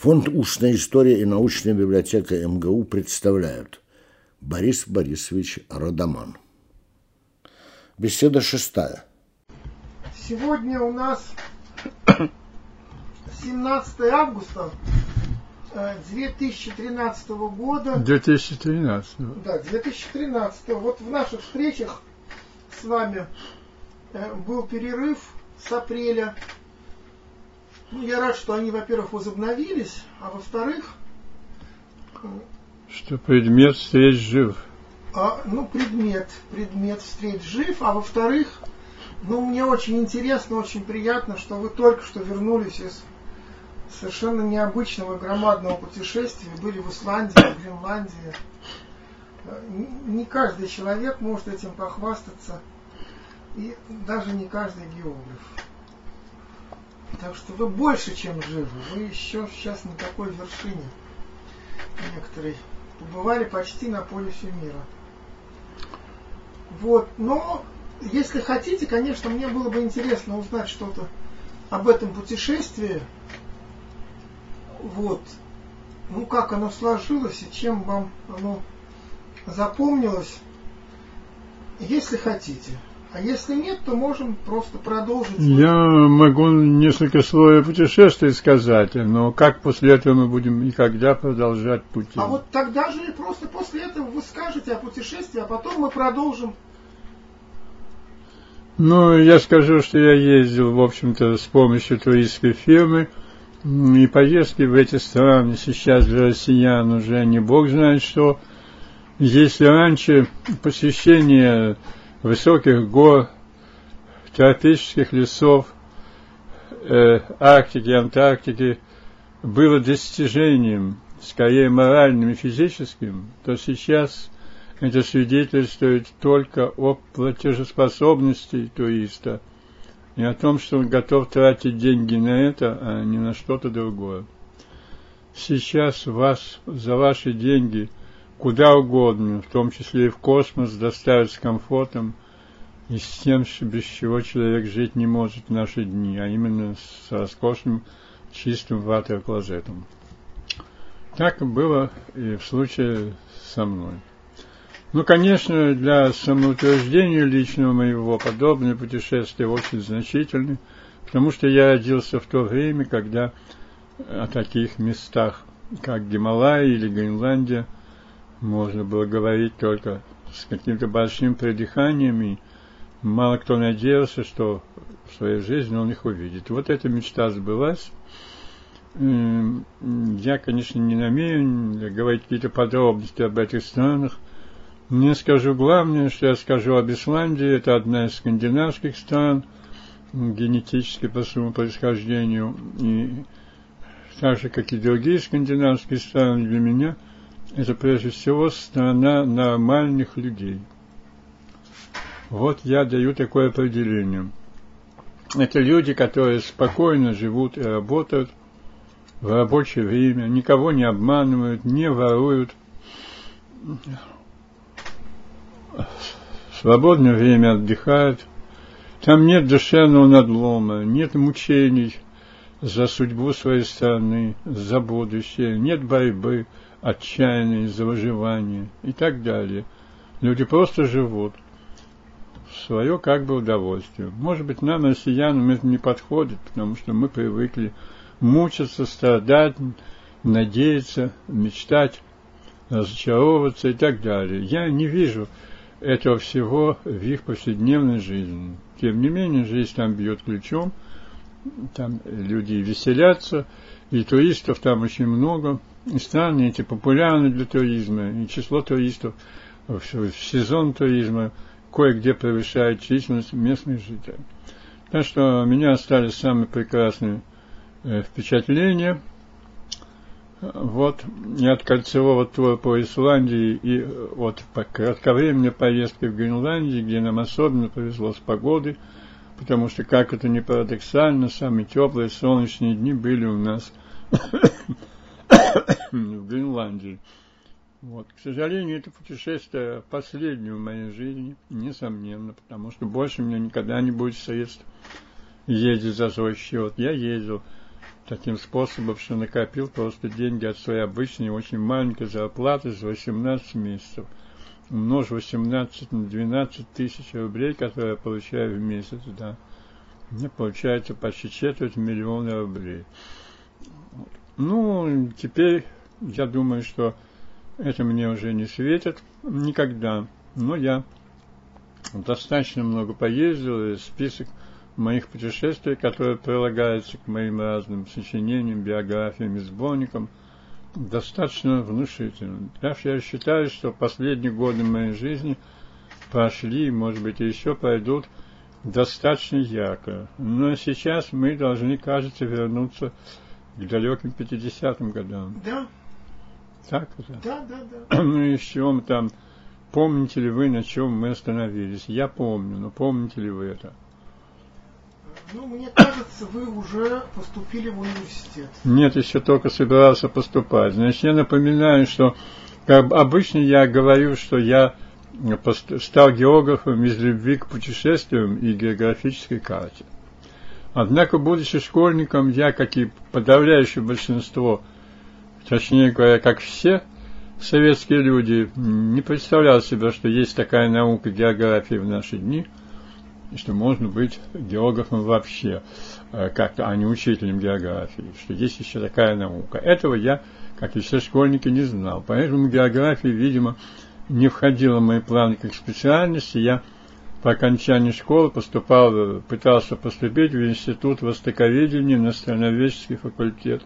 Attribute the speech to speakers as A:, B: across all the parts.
A: Фонд «Устная история» и научная библиотека МГУ представляют Борис Борисович Радаман. Беседа шестая.
B: Сегодня у нас 17 августа 2013 э, года.
C: 2013.
B: Да, 2013. Вот в наших встречах с вами э, был перерыв с апреля. Ну, я рад, что они, во-первых, возобновились, а во-вторых...
C: Что предмет встреч жив.
B: А, ну, предмет, предмет встреч жив, а во-вторых, ну, мне очень интересно, очень приятно, что вы только что вернулись из совершенно необычного громадного путешествия, были в Исландии, в Гренландии. Не каждый человек может этим похвастаться, и даже не каждый географ. Так что вы больше, чем живы. Вы еще сейчас на такой вершине. Некоторые побывали почти на полюсе мира. Вот, но если хотите, конечно, мне было бы интересно узнать что-то об этом путешествии. Вот. Ну, как оно сложилось и чем вам оно запомнилось, если хотите. А если нет, то можем просто продолжить.
C: Я могу несколько слов о путешествии сказать, но как после этого мы будем и когда продолжать путь?
B: А вот тогда же просто после этого вы скажете о путешествии, а потом мы продолжим.
C: Ну, я скажу, что я ездил, в общем-то, с помощью туристской фирмы, и поездки в эти страны сейчас для россиян уже не бог знает что. Если раньше посещение высоких гор, тропических лесов, э, Арктики, Антарктики было достижением, скорее моральным и физическим, то сейчас это свидетельствует только о платежеспособности туриста и о том, что он готов тратить деньги на это, а не на что-то другое. Сейчас вас за ваши деньги – куда угодно, в том числе и в космос, доставить с комфортом и с тем, без чего человек жить не может в наши дни, а именно с роскошным чистым ватер-клозетом. Так было и в случае со мной. Ну, конечно, для самоутверждения личного моего подобное путешествие очень значительны, потому что я родился в то время, когда о таких местах, как Гималай или Гренландия, можно было говорить только с каким-то большим придыханием, и мало кто надеялся, что в своей жизни он их увидит. Вот эта мечта сбылась. Я, конечно, не намерен говорить какие-то подробности об этих странах. Не скажу главное, что я скажу об Исландии. Это одна из скандинавских стран, генетически по своему происхождению. И так же, как и другие скандинавские страны, для меня – это прежде всего страна нормальных людей. Вот я даю такое определение. Это люди, которые спокойно живут и работают в рабочее время, никого не обманывают, не воруют. В свободное время отдыхают. Там нет душевного надлома, нет мучений за судьбу своей страны, за будущее, нет борьбы, отчаяние за выживание и так далее. Люди просто живут в свое как бы удовольствие. Может быть, нам, россиянам, это не подходит, потому что мы привыкли мучиться, страдать, надеяться, мечтать, разочаровываться и так далее. Я не вижу этого всего в их повседневной жизни. Тем не менее, жизнь там бьет ключом, там люди веселятся, и туристов там очень много, эти популярны для туризма, и число туристов в сезон туризма кое-где превышает численность местных жителей. Так что у меня остались самые прекрасные э, впечатления. Вот и от кольцевого тура по Исландии, и от кратковременной поездки в Гренландии, где нам особенно повезло с погодой, потому что, как это ни парадоксально, самые теплые солнечные дни были у нас в Гренландии. Вот. К сожалению, это путешествие последнее в моей жизни, несомненно, потому что больше у меня никогда не будет средств ездить за свой счет. Я ездил таким способом, что накопил просто деньги от своей обычной очень маленькой зарплаты за 18 месяцев. Умножь 18 на 12 тысяч рублей, которые я получаю в месяц, да. Мне получается почти четверть миллиона рублей. Ну, теперь я думаю, что это мне уже не светит никогда. Но я достаточно много поездил, и список моих путешествий, которые прилагаются к моим разным сочинениям, биографиям и сборникам, достаточно внушительный. Даже я считаю, что последние годы моей жизни прошли, может быть, и еще пройдут достаточно ярко. Но сейчас мы должны, кажется, вернуться далеким 50-м годам.
B: Да.
C: Так это?
B: Да, да, да.
C: Ну и с чем там, помните ли вы, на чем мы остановились? Я помню, но помните ли вы это?
B: Ну, мне кажется, вы уже поступили в университет.
C: Нет, еще только собирался поступать. Значит, я напоминаю, что как обычно я говорю, что я стал географом из любви к путешествиям и географической карте. Однако, будучи школьником, я, как и подавляющее большинство, точнее говоря, как все советские люди, не представлял себе, что есть такая наука географии в наши дни – что можно быть географом вообще, э, как-то, а не учителем географии, что есть еще такая наука. Этого я, как и все школьники, не знал. Поэтому география, видимо, не входила в мои планы как специальности. Я по окончании школы поступал, пытался поступить в институт востоковедения на страноведческий факультет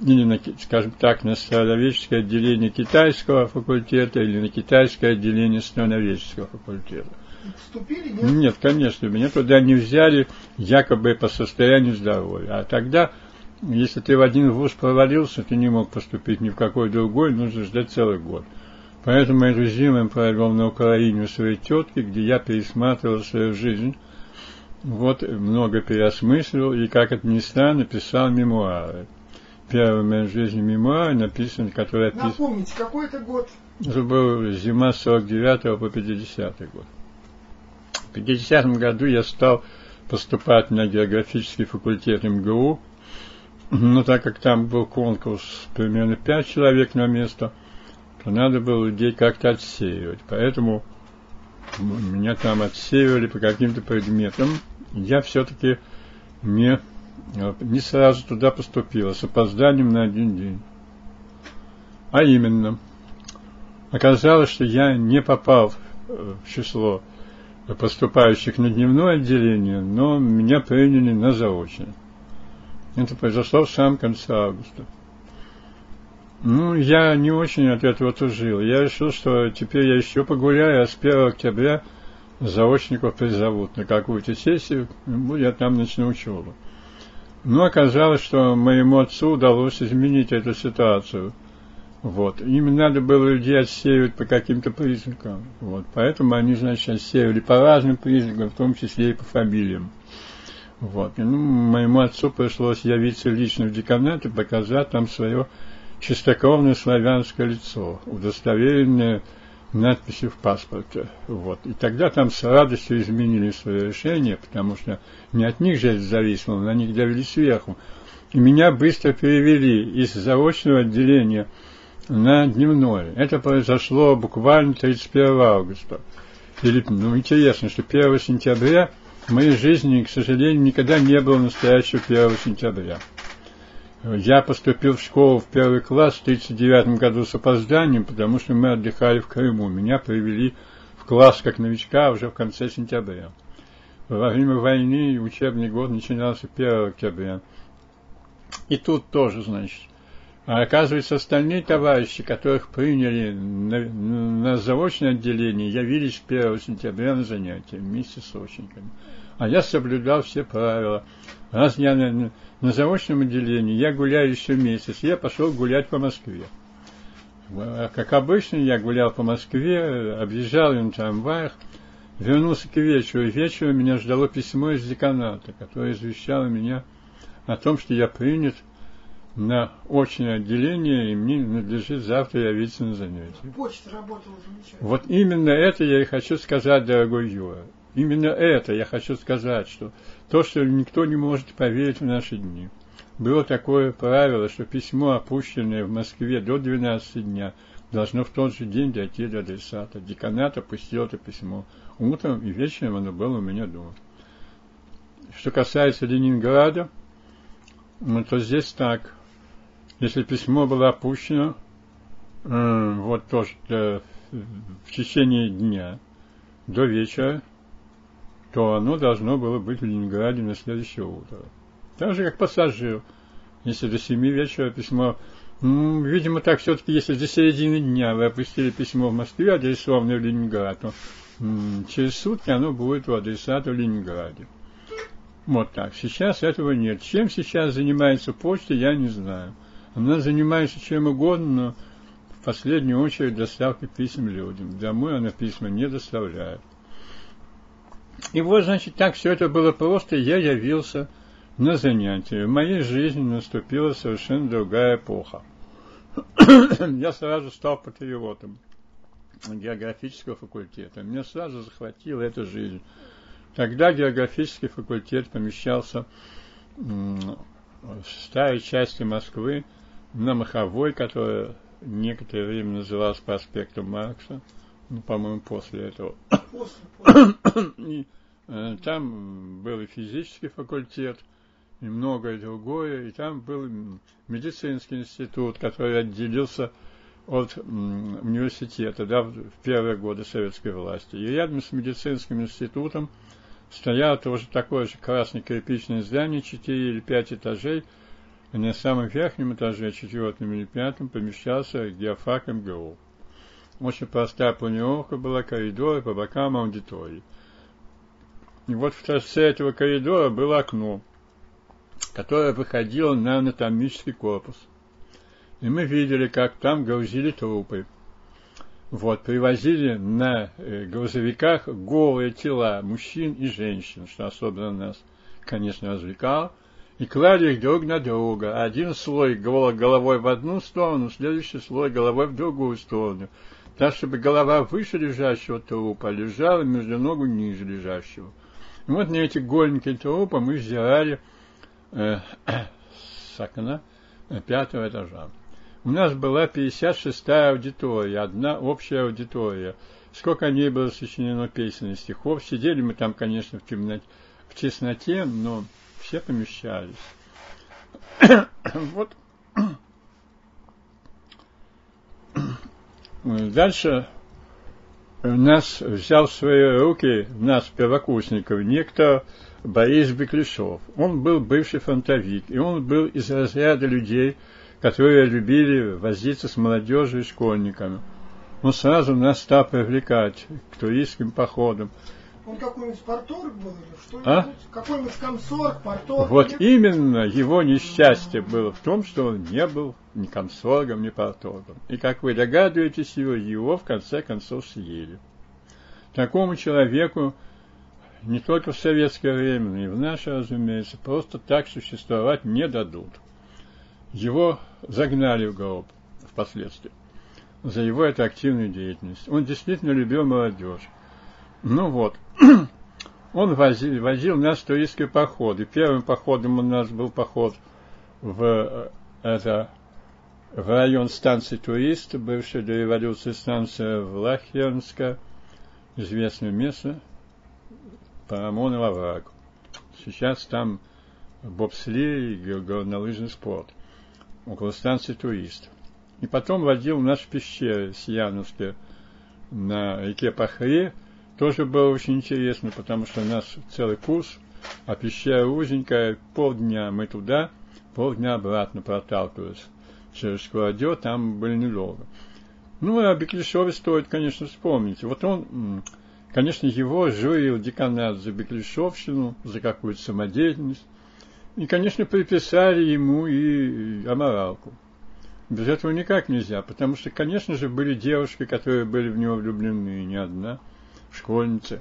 C: или, на, скажем так, на страноведческое отделение китайского факультета или на китайское отделение страноведческого факультета
B: вступили,
C: нет? Нет, конечно, меня туда не взяли якобы по состоянию здоровья. А тогда, если ты в один вуз провалился, ты не мог поступить ни в какой другой, нужно ждать целый год. Поэтому я провел на Украине у своей тетки, где я пересматривал свою жизнь. Вот много переосмыслил, и, как это ни странно, писал мемуары. Первый в моей жизни мемуар написан, который.
B: Напомните, какой это год?
C: Это был зима 49 по 50 год. В 50 году я стал поступать на географический факультет МГУ, но так как там был конкурс примерно 5 человек на место, то надо было людей как-то отсеивать. Поэтому меня там отсеивали по каким-то предметам. Я все-таки не, не сразу туда поступил, а с опозданием на один день. А именно, оказалось, что я не попал в число поступающих на дневное отделение, но меня приняли на заочное. Это произошло в самом конце августа. Ну, я не очень от этого тужил. Я решил, что теперь я еще погуляю, а с 1 октября заочников призовут на какую-то сессию, я там начну учебу. Но оказалось, что моему отцу удалось изменить эту ситуацию – вот. Им надо было людей отсеивать по каким-то признакам. Вот. Поэтому они, значит, отсеивали по разным признакам, в том числе и по фамилиям. Вот. И, ну, моему отцу пришлось явиться лично в деканат и показать там свое чистокровное славянское лицо, удостоверенное надписью в паспорте. Вот. И тогда там с радостью изменили свое решение, потому что не от них же это зависело, на них давили сверху. И меня быстро перевели из заочного отделения на дневное. Это произошло буквально 31 августа. Или, ну, интересно, что 1 сентября в моей жизни, к сожалению, никогда не было настоящего 1 сентября. Я поступил в школу в первый класс в 1939 году с опозданием, потому что мы отдыхали в Крыму. Меня привели в класс как новичка уже в конце сентября. Во время войны учебный год начинался 1 октября. И тут тоже, значит, а оказывается, остальные товарищи, которых приняли на, на заочное отделение, явились 1 сентября на занятия вместе с очниками. А я соблюдал все правила. Раз я на, заочном отделении, я гуляю еще месяц, я пошел гулять по Москве. Как обычно, я гулял по Москве, объезжал на трамваях, вернулся к вечеру, и вечером меня ждало письмо из деканата, которое извещало меня о том, что я принят на очное отделение, и мне надлежит завтра явиться на занятие.
B: Почта работала замечательно.
C: Вот именно это я и хочу сказать, дорогой Юра. Именно это я хочу сказать, что то, что никто не может поверить в наши дни. было такое правило, что письмо, опущенное в Москве до 12 дня, должно в тот же день дойти до адресата. Деканат опустил это письмо. Утром и вечером оно было у меня дома. Что касается Ленинграда, ну, то здесь так. Если письмо было опущено, э, вот тоже э, в течение дня до вечера, то оно должно было быть в Ленинграде на следующее утро. Так же, как пассажир. Если до семи вечера письмо... Ну, видимо, так все-таки, если до середины дня вы опустили письмо в Москве, адресованное в Ленинград, то через сутки оно будет у адресата в Ленинграде. Вот так. Сейчас этого нет. Чем сейчас занимается почта, я не знаю. Она занимается чем угодно, но в последнюю очередь доставкой писем людям. Домой она письма не доставляет. И вот, значит, так все это было просто. Я явился на занятие. В моей жизни наступила совершенно другая эпоха. Я сразу стал патриотом географического факультета. Меня сразу захватила эта жизнь. Тогда географический факультет помещался в старой части Москвы на Маховой, которая некоторое время называлась проспектом Маркса, ну, по-моему, после этого. После, после. И, э, там был и физический факультет, и многое другое, и там был медицинский институт, который отделился от университета да, в первые годы советской власти. И рядом с медицинским институтом стояло тоже такое же красное кирпичное здание, 4 или 5 этажей, и на самом верхнем этаже, четвертом или пятом, помещался геофак МГУ. Очень простая планировка была, коридоры по бокам аудитории. И вот в торце этого коридора было окно, которое выходило на анатомический корпус. И мы видели, как там грузили трупы. Вот, привозили на э, грузовиках голые тела мужчин и женщин, что особенно нас, конечно, развлекало, и клали их друг на друга. Один слой головой в одну сторону, следующий слой головой в другую сторону, так, чтобы голова выше лежащего трупа лежала между ногу ниже лежащего. И вот на эти голенькие трупа мы взирали э, с окна э, пятого этажа. У нас была 56-я аудитория, одна общая аудитория. Сколько о ней было сочинено песен и стихов. Сидели мы там, конечно, в, темноте, в тесноте, но все помещались. вот. Дальше нас взял в свои руки, нас, первокурсников, некто Борис Беклешов. Он был бывший фронтовик, и он был из разряда людей, которые любили возиться с молодежью и школьниками. Он сразу нас стал привлекать к туристским походам.
B: Он какой-нибудь порторг был или что-нибудь? А? Какой-нибудь комсорг, порторг?
C: Вот нет? именно его несчастье было в том, что он не был ни комсоргом, ни порторгом. И, как вы догадываетесь, его, его в конце концов съели. Такому человеку не только в советское время, но и в наше, разумеется, просто так существовать не дадут. Его загнали в гроб впоследствии за его эту активную деятельность. Он действительно любил молодежь. Ну вот, он возил, возил нас в туристские походы. Первым походом у нас был поход в, э, это, в район станции турист, бывшая до революции станция Влахернска, известное место, Парамонов овраг. Сейчас там бобслей и горнолыжный спорт около станции турист. И потом водил наш пещеры Сияновские на реке Пахре. Тоже было очень интересно, потому что у нас целый курс, а пещера узенькая, полдня мы туда, полдня обратно проталкивались через Складё, там были недолго. Ну, а Беклишове стоит, конечно, вспомнить. Вот он, конечно, его журил деканат за Беклишовщину, за какую-то самодеятельность. И, конечно, приписали ему и аморалку. Без этого никак нельзя, потому что, конечно же, были девушки, которые были в него влюблены, не одна, школьницы.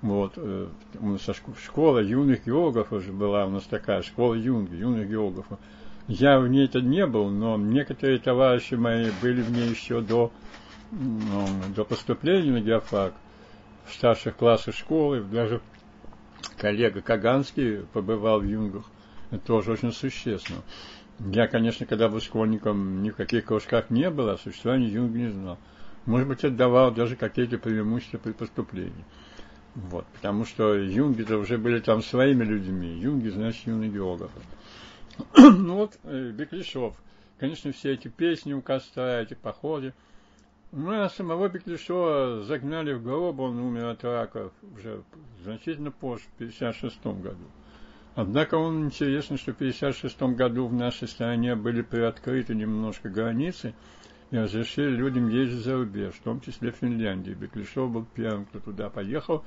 C: Вот, э, у нас школа юных географов уже была, у нас такая школа юных, юных географов. Я в ней-то не был, но некоторые товарищи мои были в ней еще до, ну, до поступления на геофак, в старших классах школы, даже коллега Каганский побывал в юнгах Это тоже очень существенно. Я, конечно, когда был школьником, ни в каких кружках не было, о существовании юнга не знал. Может быть, отдавал даже какие-то преимущества при поступлении. Вот, потому что юнги-то уже были там своими людьми. Юнги, значит, юный географ. ну вот, э, Беклишов. Конечно, все эти песни у костра, эти походы. Ну, а самого Беклишова загнали в гроб, он умер от рака уже значительно позже, в 1956 году. Однако он интересно, что в 1956 году в нашей стране были приоткрыты немножко границы и разрешили людям ездить за рубеж, в том числе в Финляндии. Беклишов был первым, кто туда поехал,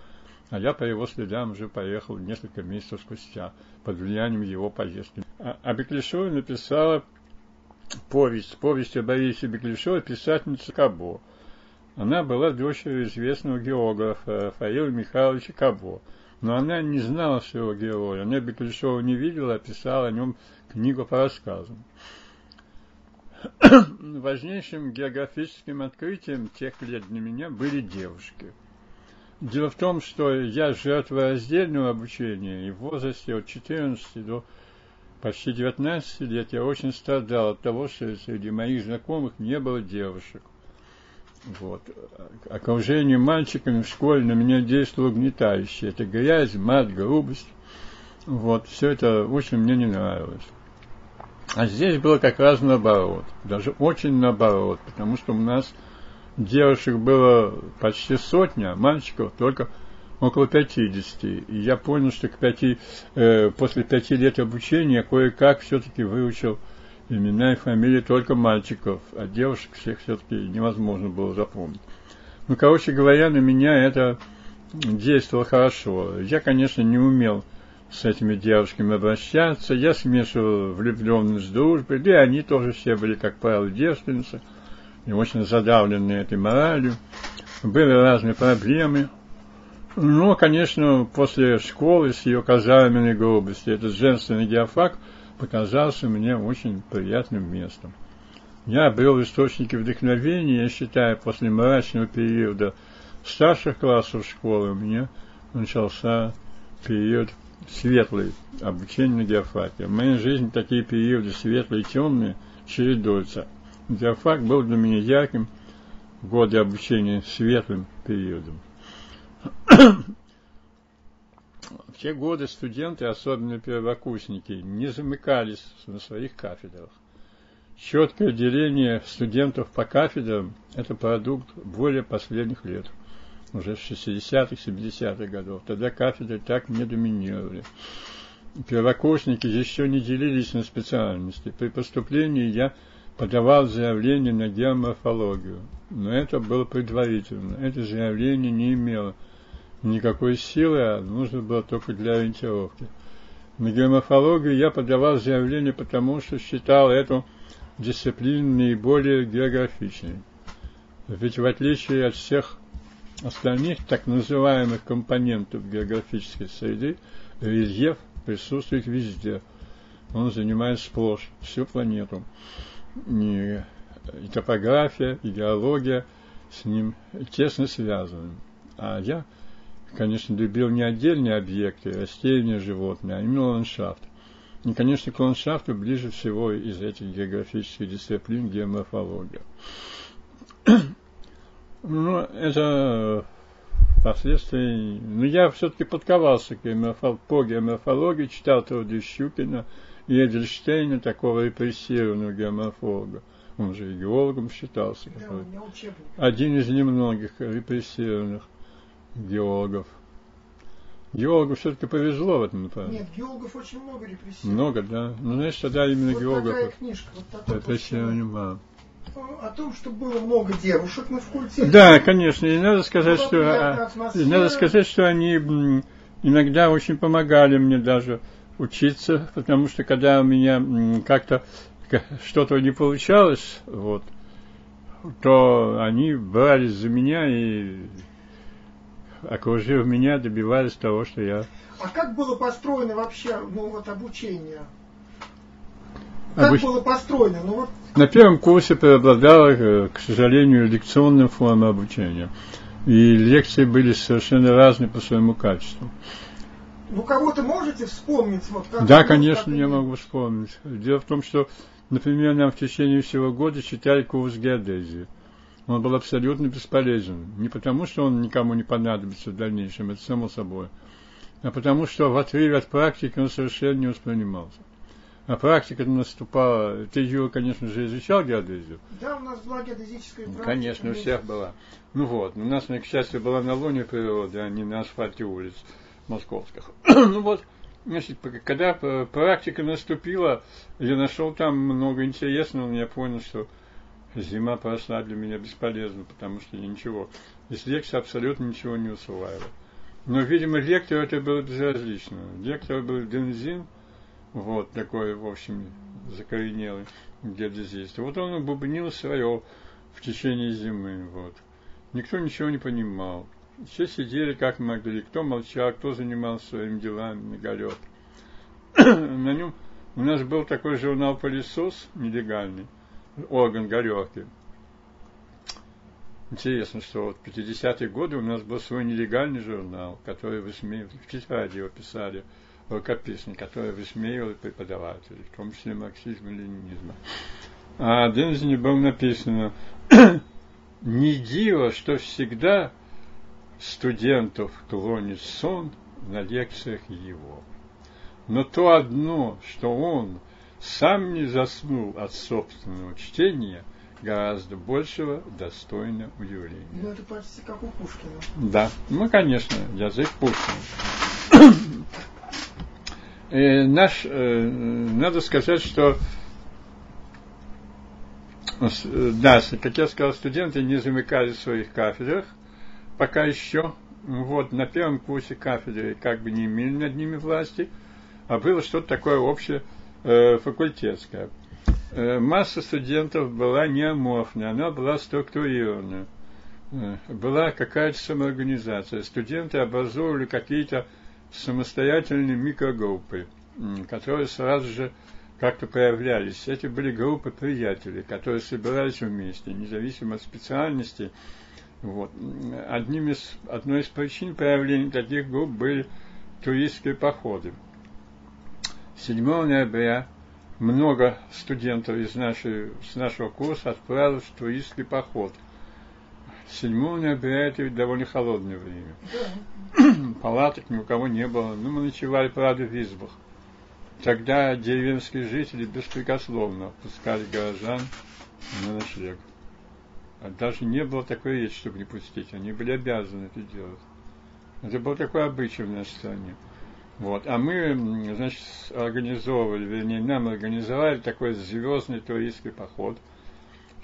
C: а я по его следам уже поехал несколько месяцев спустя, под влиянием его поездки. А, а Беклишов написала повесть, повесть о Борисе Беклишове, писательница Кабо. Она была дочерью известного географа Рафаила Михайловича Кабо – но она не знала своего героя. Она Беклишова не видела, а писала о нем книгу по рассказам. Важнейшим географическим открытием тех лет для меня были девушки. Дело в том, что я жертва раздельного обучения, и в возрасте от 14 до почти 19 лет я очень страдал от того, что среди моих знакомых не было девушек. Вот. Окружение мальчиками в школе на меня действовало гнетающе. Это грязь, мат, грубость. Вот. Все это очень мне не нравилось. А здесь было как раз наоборот. Даже очень наоборот. Потому что у нас девушек было почти сотня, а мальчиков только около 50. И я понял, что к пяти, э, после пяти лет обучения кое-как все-таки выучил имена и фамилии только мальчиков, а девушек всех все-таки невозможно было запомнить. Ну, короче говоря, на меня это действовало хорошо. Я, конечно, не умел с этими девушками обращаться. Я смешивал влюбленность с дружбой, да и они тоже все были, как правило, девственницы, и очень задавленные этой моралью. Были разные проблемы. Но, конечно, после школы с ее казарменной грубостью, этот женственный геофак – показался мне очень приятным местом. Я обрел источники вдохновения, я считаю, после мрачного периода старших классов школы у меня начался период светлый, обучение геофаке. В моей жизни такие периоды светлые и темные чередуются. Геофак был для меня ярким в годы обучения светлым периодом те годы студенты, особенно первокурсники, не замыкались на своих кафедрах. Четкое деление студентов по кафедрам – это продукт более последних лет, уже с 60-х, 70-х годов. Тогда кафедры так не доминировали. Первокурсники еще не делились на специальности. При поступлении я подавал заявление на геоморфологию, но это было предварительно. Это заявление не имело никакой силы, а нужно было только для ориентировки. На геоморфологию я подавал заявление, потому что считал эту дисциплину наиболее географичной. Ведь в отличие от всех остальных так называемых компонентов географической среды, рельеф присутствует везде. Он занимает сплошь всю планету. И, и топография, и геология с ним тесно связаны. А я конечно, любил не отдельные объекты, растения, животные, а именно ландшафт. И, конечно, к ландшафту ближе всего из этих географических дисциплин геоморфология. Ну, это впоследствии... Ну, я все-таки подковался к геоморфол... по геоморфологии, читал труды Щукина и Эдельштейна, такого репрессированного геоморфолога. Он же и геологом считался. Да, один из немногих репрессированных геологов. Геологу все-таки повезло в этом
B: направлении. Нет, геологов очень много репрессий.
C: Много, да. Ну, знаешь, тогда именно
B: вот
C: геологов.
B: Такая книжка, вот
C: репрессирования мало.
B: О том, что было много девушек на факультете.
C: Да, конечно. И надо сказать, что, а, и надо сказать, что они иногда очень помогали мне даже учиться, потому что когда у меня как-то что-то не получалось, вот, то они брались за меня и окружив меня, добивались того, что я...
B: А как было построено вообще ну, вот, обучение? Как Обуч... было построено? Ну, вот...
C: На первом курсе преобладала, э, к сожалению, лекционная форма обучения. И лекции были совершенно разные по своему качеству.
B: Ну, кого-то можете вспомнить? Вот, как
C: да, конечно, я могу вспомнить. Дело в том, что, например, нам в течение всего года читали курс геодезии. Он был абсолютно бесполезен. Не потому, что он никому не понадобится в дальнейшем, это само собой, а потому, что в отрыве от практики он совершенно не воспринимался. А практика наступала. Ты ее, конечно же, изучал геодезию?
B: Да, у нас была геодезическая практика.
C: Конечно, у всех была. Ну вот, у нас, к счастью, была на лоне природы, а не на асфальте улиц московских. ну вот, значит, когда практика наступила, я нашел там много интересного, но я понял, что зима прошла для меня бесполезно, потому что я ничего, из лекции абсолютно ничего не усваивал. Но, видимо, лектору это было безразлично. Лектор был Дензин, вот такой, в общем, закоренелый геодезист. Вот он бубнил свое в течение зимы, вот. Никто ничего не понимал. Все сидели как могли, кто молчал, кто занимался своими делами, мегалет. На нем у нас был такой журнал «Пылесос» нелегальный, орган Горелки. Интересно, что вот в 50-е годы у нас был свой нелегальный журнал, который высмеивали, в тетради его писали, рукописный, который высмеивал преподавателей, в том числе марксизма и ленинизма. А в Дензине было написано, не диво, что всегда студентов клонит сон на лекциях его. Но то одно, что он сам не заснул от собственного чтения, гораздо большего достойно удивления.
B: Ну, это почти как у Пушкина.
C: Да, ну, конечно, язык Пушкина. Э, наш, э, надо сказать, что да, как я сказал, студенты не замыкали в своих кафедрах, пока еще, вот, на первом курсе кафедры как бы не имели над ними власти, а было что-то такое общее э, факультетское. Э, масса студентов была не аморфная, она была структурированная. Э, была какая-то самоорганизация. Студенты образовывали какие-то самостоятельные микрогруппы, которые сразу же как-то проявлялись. Эти были группы приятелей, которые собирались вместе, независимо от специальности, вот. Одним из, одной из причин появления таких групп были туристские походы. 7 ноября много студентов из нашей, с нашего курса отправилось в туристский поход. 7 ноября это ведь довольно холодное время. Палаток ни у кого не было. Ну, мы ночевали, правда, в избах. Тогда деревенские жители беспрекословно пускали горожан на ночлег. А даже не было такой речи, чтобы не пустить. Они были обязаны это делать. Это был такой обычай в нашей стране. Вот. А мы, значит, организовывали, вернее, нам организовали такой звездный туристский поход.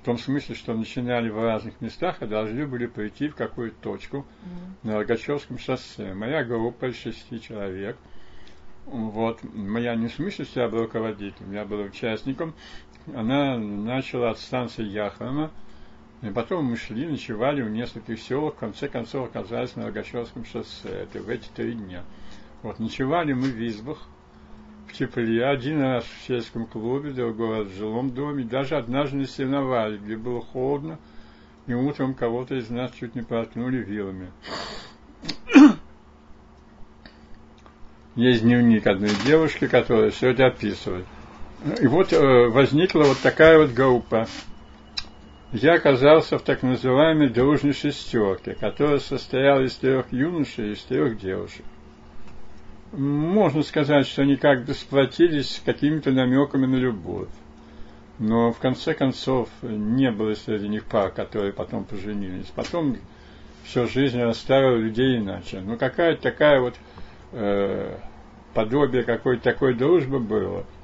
C: В том смысле, что начинали в разных местах, а должны были прийти в какую-то точку mm-hmm. на Рогачевском шоссе. Моя группа из шести человек. Вот. Моя не в смысле, что я был руководителем, я был участником. Она начала от станции Яхрома, и потом мы шли, ночевали в нескольких селах, в конце концов оказались на Рогачевском шоссе. Это в эти три дня. Вот, ночевали мы в избах, в тепле, один раз в сельском клубе, другой раз в жилом доме, даже однажды на сеновале, где было холодно, и утром кого-то из нас чуть не проткнули вилами. Есть дневник одной девушки, которая все это описывает. И вот э, возникла вот такая вот группа я оказался в так называемой дружной шестерке, которая состояла из трех юношей и из трех девушек. Можно сказать, что они как бы сплотились какими-то намеками на любовь. Но в конце концов не было среди них пар, которые потом поженились. Потом всю жизнь расставила людей иначе. Но какая-то такая вот э, подобие какой-то такой дружбы было –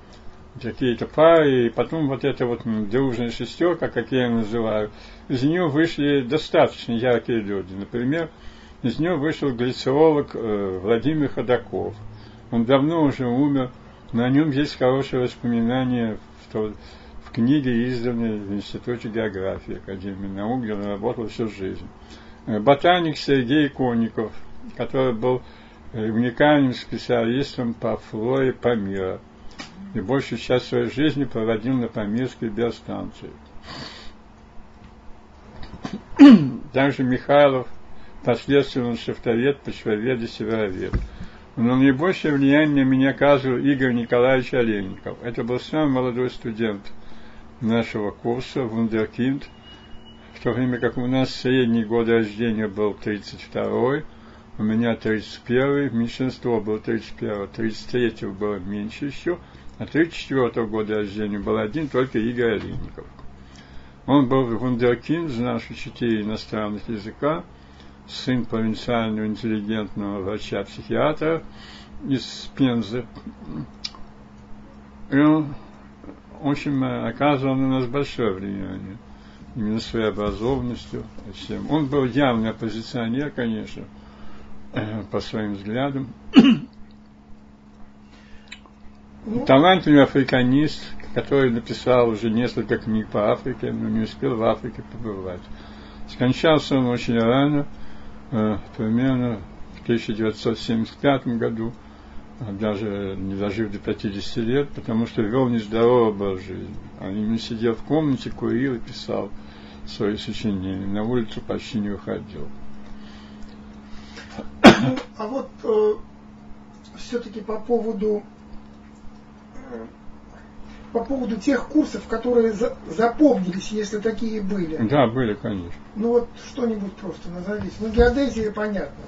C: какие-то пары, и потом вот эта вот дружная шестерка, как я ее называю, из нее вышли достаточно яркие люди. Например, из нее вышел глициолог э, Владимир Ходаков. Он давно уже умер, но о нем есть хорошее воспоминание в, в книге, изданной в Институте географии Академии наук, где он работал всю жизнь. Э, ботаник Сергей Конников, который был э, уникальным специалистом по флоре Памира – и большую часть своей жизни проводил на Памирской биостанции. Также Михайлов, последственно шифтовед, почвовед и северовед. Но наибольшее влияние на меня оказывал Игорь Николаевич Олейников. Это был самый молодой студент нашего курса, вундеркинд, в то время как у нас средний год рождения был 32-й, у меня 31-й, меньшинство было 31-го, 33-го было меньше еще, а 34-го года рождения был один только Игорь Олейников. Он был вундеркинд, знавший четыре иностранных языка, сын провинциального интеллигентного врача-психиатра из Пензы. И он, в общем, оказывал на нас большое влияние. Именно своей образованностью. Всем. Он был явный оппозиционер, конечно, по своим взглядам. Ну, Талантливый африканист, который написал уже несколько книг по Африке, но не успел в Африке побывать. Скончался он очень рано, примерно в 1975 году, а даже не дожив до 50 лет, потому что вел нездоровый образ жизни. А именно сидел в комнате, курил и писал свои сочинения. На улицу почти не выходил.
B: Ну, а вот э, все-таки по поводу по поводу тех курсов, которые за, запомнились, если такие были.
C: Да, были, конечно.
B: Ну вот что-нибудь просто назовите. Ну геодезия понятно.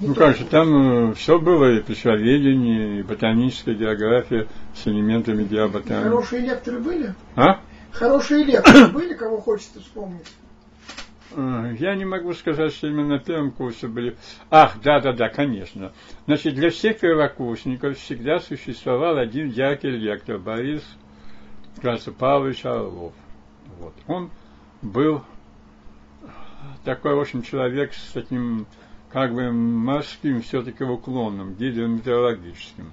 C: Не ну как же, там э, все было, и пищеведение, и ботаническая география с элементами геоботаники.
B: Хорошие лекторы были?
C: А?
B: Хорошие лекторы были, кого хочется вспомнить?
C: Э, я не могу сказать, что именно на первом курсе были. Ах, да, да, да, конечно. Значит, для всех первокурсников всегда существовал один яркий лектор Борис кажется, Павлович Орлов. Вот. Он был такой, в общем, человек с таким как бы морским все-таки уклоном, гидрометеорологическим.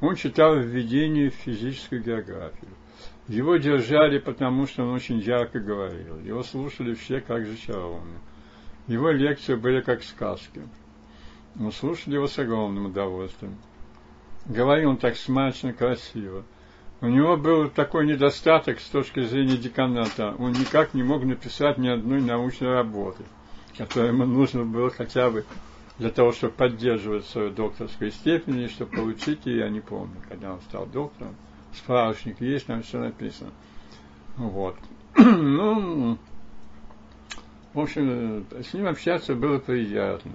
C: Он читал введение в физическую географию. Его держали, потому что он очень ярко говорил. Его слушали все как зачарованные. Его лекции были как сказки. Мы слушали его с огромным удовольствием. Говорил он так смачно, красиво. У него был такой недостаток с точки зрения деканата. Он никак не мог написать ни одной научной работы, которую ему нужно было хотя бы для того, чтобы поддерживать свою докторскую степень, и чтобы получить ее, я не помню, когда он стал доктором. Справочник есть, там все написано. Вот. ну, в общем, с ним общаться было приятно.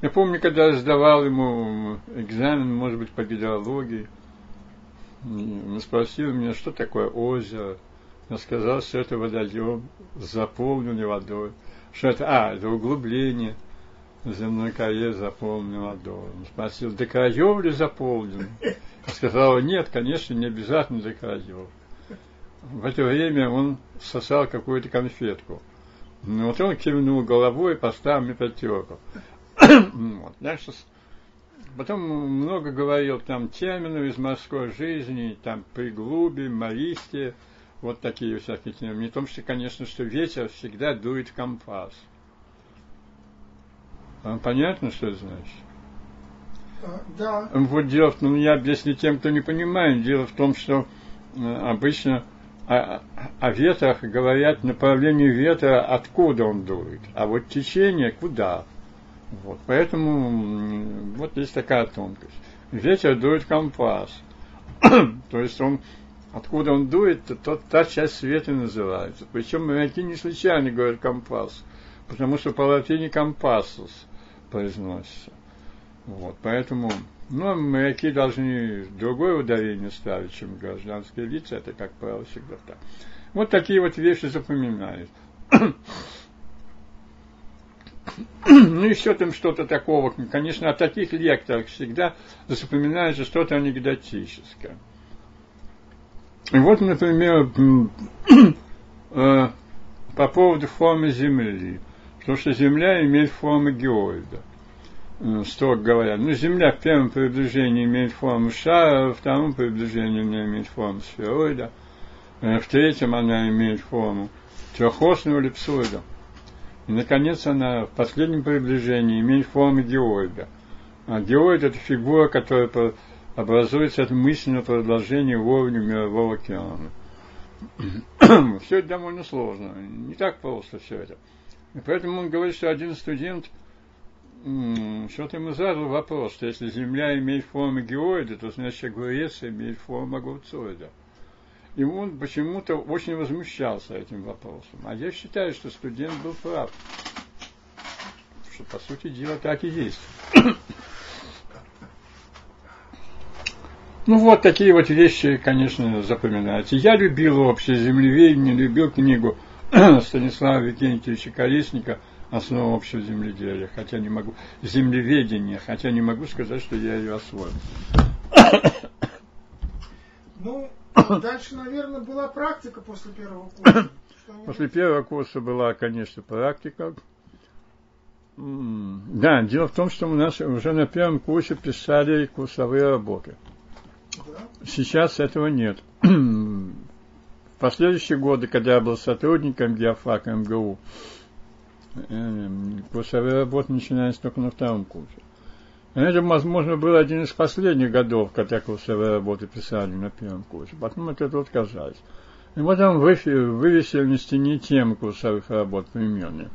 C: Я помню, когда я сдавал ему экзамен, может быть, по гидрологии, он спросил меня, что такое озеро. Я сказал, что это водоем, заполненный водой. Что это? А, это углубление земной коре заполненной водой. Он спросил, до краев ли заполнен? Я сказал, нет, конечно, не обязательно до краев. В это время он сосал какую-то конфетку. Ну, вот он кивнул головой, поставил мне пятерку. вот. Дальше Потом много говорил там терминов из морской жизни, там приглуби, мористе, вот такие всякие термины. Не том, что, конечно, что ветер всегда дует компас. Вам понятно, что это значит?
B: А, да.
C: Вот дело в том, я объясню тем, кто не понимает, дело в том, что э, обычно о, о ветрах говорят направление ветра, откуда он дует, а вот течение куда. Вот, поэтому вот есть такая тонкость. Ветер дует компас. То есть он, откуда он дует, то тот, та часть света называется. Причем моряки не случайно говорят компас, потому что по латыни компасус произносится. Вот, поэтому, ну, моряки должны другое ударение ставить, чем гражданские лица, это, как правило, всегда так. Вот такие вот вещи запоминают. ну, еще там что-то такого. Конечно, о таких лекторах всегда запоминается что-то анекдотическое. И вот, например, э, по поводу формы Земли. Потому что Земля имеет форму геоида, э, строго говоря. Ну, Земля в первом приближении имеет форму шара, во втором приближении она имеет форму сфероида, э, в третьем она имеет форму трехосного эллипсоида. И, наконец, она в последнем приближении имеет форму диоида. А диоид – это фигура, которая образуется от мысленного продолжения уровня мирового океана. все это довольно сложно, не так просто все это. И поэтому он говорит, что один студент что-то ему задал вопрос, что если Земля имеет форму геоида, то значит Греция имеет форму огурцоида. И он почему-то очень возмущался этим вопросом. А я считаю, что студент был прав. Что, по сути дела, так и есть. Ну вот такие вот вещи, конечно, запоминаются. Я любил общее землеведение, любил книгу Станислава Викентьевича Колесника «Основа общего земледелия», хотя не могу, землеведения, хотя не могу сказать, что я ее освоил.
B: Ну, дальше, наверное, была практика после первого курса.
C: После первого курса была, конечно, практика. Да, дело в том, что у нас уже на первом курсе писали курсовые работы. Сейчас этого нет. В последующие годы, когда я был сотрудником геофака МГУ, курсовые работы начинаются только на втором курсе. Это, возможно, был один из последних годов, когда курсовые работы писали на первом курсе. Потом от этого отказались. И потом вывесили на стене темы курсовых работ примерные.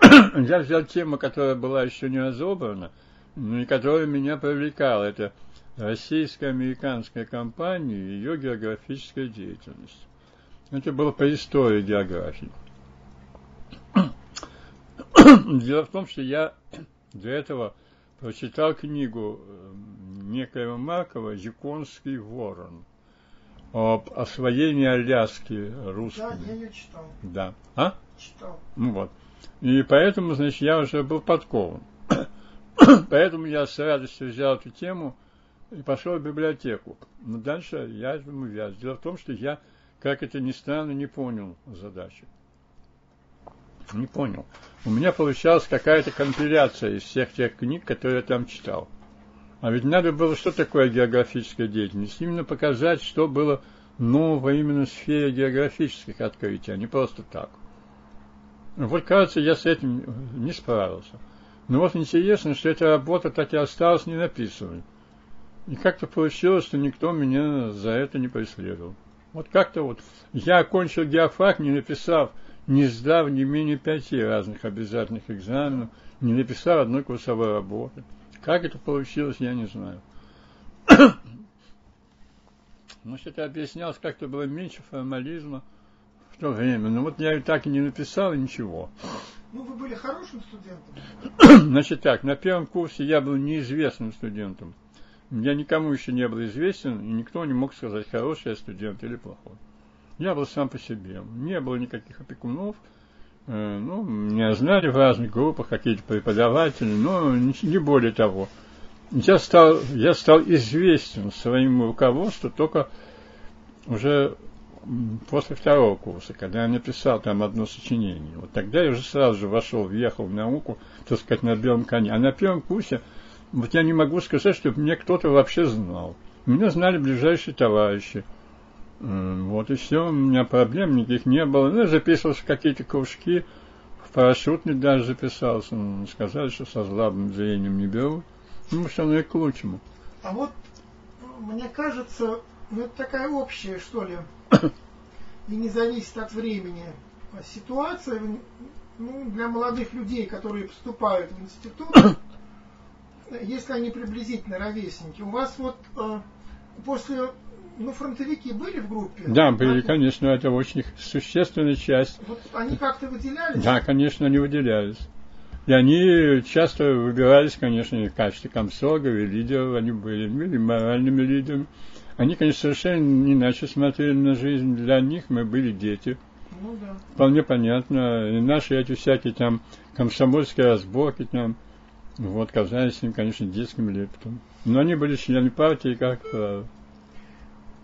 C: Я взял тему, которая была еще не разобрана, но и которая меня привлекала. Это российско-американская компания и ее географическая деятельность. Это было по истории географии. Дело в том, что я до этого прочитал книгу э, некоего Маркова «Яконский ворон» об освоении Аляски русскими.
B: Да, я ее читал.
C: Да. А?
B: Читал.
C: Ну вот. И поэтому, значит, я уже был подкован. поэтому я с радостью взял эту тему – и пошел в библиотеку. Но дальше я этому вяз. Дело в том, что я, как это ни странно, не понял задачи. Не понял. У меня получалась какая-то компиляция из всех тех книг, которые я там читал. А ведь надо было, что такое географическая деятельность? Именно показать, что было нового именно в сфере географических открытий, а не просто так. Вот, кажется, я с этим не справился. Но вот интересно, что эта работа так и осталась не написанной. И как-то получилось, что никто меня за это не преследовал. Вот как-то вот я окончил геофак, не написав, не сдав не менее пяти разных обязательных экзаменов, не написав одной курсовой работы. Как это получилось, я не знаю. Может, это объяснялось, как-то было меньше формализма в то время. Но вот я и так и не написал, ничего.
B: Ну, вы были хорошим студентом?
C: Значит так, на первом курсе я был неизвестным студентом. Я никому еще не был известен, и никто не мог сказать, хороший я студент или плохой. Я был сам по себе. Не было никаких опекунов. Э, ну, меня знали в разных группах, какие-то преподаватели, но не более того. Я стал, я стал известен своему руководству только уже после второго курса, когда я написал там одно сочинение. Вот тогда я уже сразу же вошел, въехал в науку, так сказать, на белом коне. А на первом курсе вот я не могу сказать, чтобы мне кто-то вообще знал. Меня знали ближайшие товарищи. Вот и все, у меня проблем никаких не было. Ну, записывался какие-то кружки, в парашютный даже записался. Ну, сказали, что со слабым зрением не беру. Ну, все ну и к лучшему.
B: А вот мне кажется, ну это такая общая, что ли, и не зависит от времени. Ситуация ну, для молодых людей, которые поступают в институт, если они приблизительно ровесники, у вас вот э, после, ну, фронтовики были в группе?
C: Да, были, конечно, это очень существенная часть.
B: Вот они как-то выделялись?
C: Да, конечно, они выделялись. И они часто выбирались, конечно, в качестве комсоргов и лидеров, они были, были моральными лидерами. Они, конечно, совершенно иначе смотрели на жизнь. Для них мы были дети.
B: Ну да.
C: Вполне понятно. И наши эти всякие там комсомольские разборки там, вот, казались им, конечно, детским лептом. Но они были членами партии, как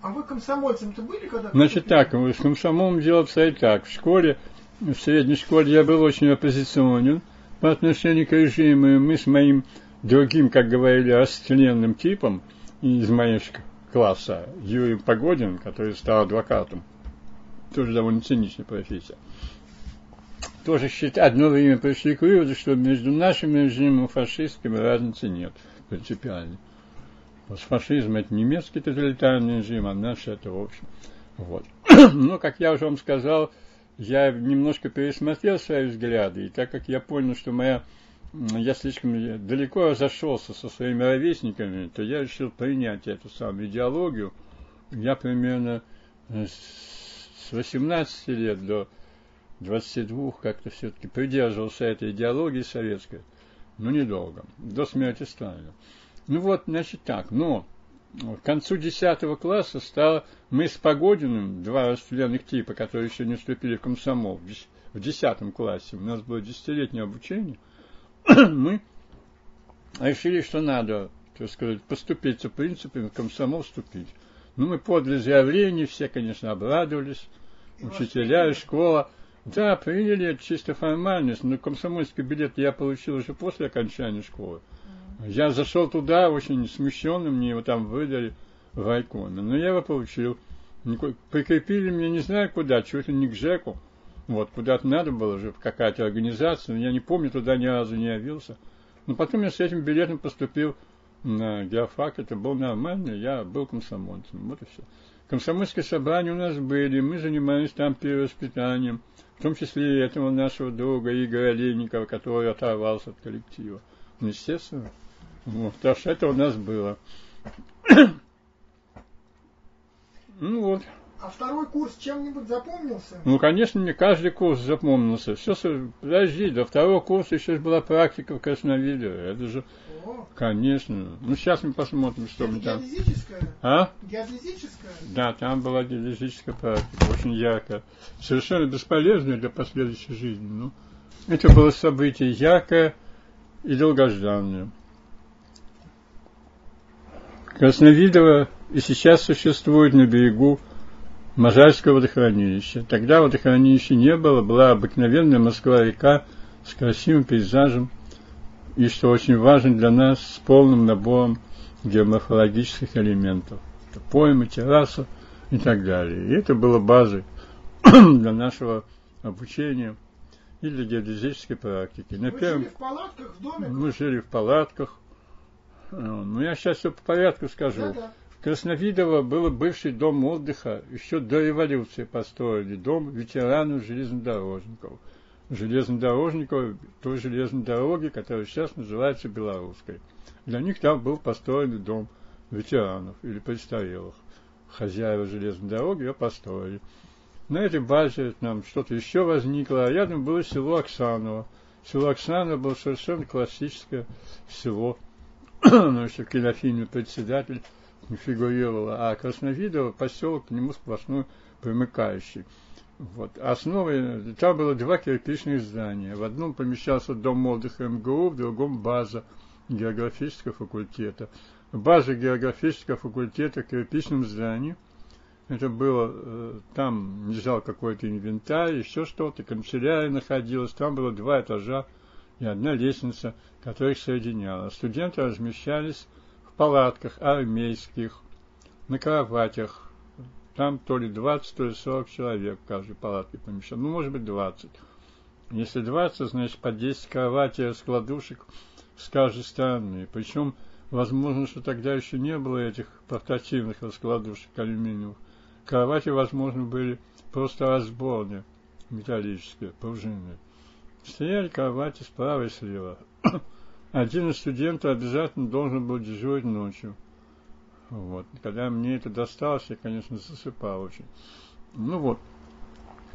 B: А вы комсомольцем-то были когда
C: Значит так, с комсомолом дело обстоит так. В школе, в средней школе я был очень оппозиционен по отношению к режиму. Мы с моим другим, как говорили, растленным типом из моего класса, Юрием Погодин, который стал адвокатом, тоже довольно циничная профессия, тоже считать, одно время пришли к выводу, что между нашим режимом и фашистским разницы нет принципиально. Вот фашизм это немецкий тоталитарный режим, а наш это в общем. Вот. Но, как я уже вам сказал, я немножко пересмотрел свои взгляды, и так как я понял, что моя я слишком далеко зашелся со своими ровесниками, то я решил принять эту самую идеологию. Я примерно с 18 лет до 22 как-то все-таки придерживался этой идеологии советской. Но недолго, до смерти Сталина. Ну вот, значит так, но к концу 10 класса стало, мы с Погодиным, два студентных типа, которые еще не вступили в комсомол, в 10 классе, у нас было десятилетнее обучение, мы решили, что надо, так сказать, поступить по принципам, в комсомол вступить. Ну, мы подали заявление, все, конечно, обрадовались, учителя и школа. Да, приняли чисто формальность, но комсомольский билет я получил уже после окончания школы. Я зашел туда очень смущенным, мне его там выдали в райкоме. Но я его получил. Прикрепили меня не знаю куда, чего-то не к ЖЭКу. Вот, куда-то надо было же, какая-то организация, но я не помню, туда ни разу не явился. Но потом я с этим билетом поступил на геофак, это был нормально, я был комсомольцем, вот и все. Комсомольские собрания у нас были, мы занимались там перевоспитанием, в том числе и этого нашего друга Игоря Олейникова, который оторвался от коллектива. Ну, естественно. Вот, так что это у нас было. ну вот.
B: А второй курс чем-нибудь запомнился?
C: Ну, конечно, мне каждый курс запомнился. Все, подожди, до второго курса еще была практика в Красновиде. Это же, О. конечно. Ну, сейчас мы посмотрим, что мы там.
B: Геодезическая?
C: А?
B: Геодезическая?
C: Да, там была геодезическая практика, очень яркая. Совершенно бесполезная для последующей жизни. Ну, это было событие яркое и долгожданное. Красновидово и сейчас существует на берегу Можайского водохранилища. Тогда водохранилища не было, была обыкновенная Москва-река с красивым пейзажем и, что очень важно для нас, с полным набором геоморфологических элементов. Это поймы, терраса и так далее. И это было базой для нашего обучения и для геодезической практики.
B: На Вы первом... жили в палатках, в доме?
C: Мы жили в палатках, ну, я сейчас все по порядку скажу. Да-да. В Красновидово был бывший дом отдыха, еще до революции построили, дом ветеранов железнодорожников. Железнодорожников той железной дороги, которая сейчас называется Белорусской. Для них там был построен дом ветеранов или престарелых. Хозяева железной дороги ее построили. На этой базе нам что-то еще возникло, а рядом было село Оксаново. Село Оксаново было совершенно классическое село но еще в кинофильме председатель фигурировала, а Красновидово поселок к нему сплошной примыкающий. Вот. Основой, там было два кирпичных здания. В одном помещался дом отдыха МГУ, в другом база географического факультета. База географического факультета в кирпичном здании. Это было, э, там лежал какой-то инвентарь, еще что-то, канцелярия находилась, там было два этажа и одна лестница, которая их соединяла. Студенты размещались в палатках армейских, на кроватях. Там то ли 20, то ли 40 человек в каждой палатке помещалось. Ну, может быть, 20. Если 20, значит, по 10 кроватей раскладушек с каждой стороны. Причем, возможно, что тогда еще не было этих портативных раскладушек алюминиевых. Кровати, возможно, были просто разборные, металлические, пружинные. Стояли кровати справа и слева. Один из студентов обязательно должен был дежурить ночью. Вот. Когда мне это досталось, я, конечно, засыпал очень. Ну вот.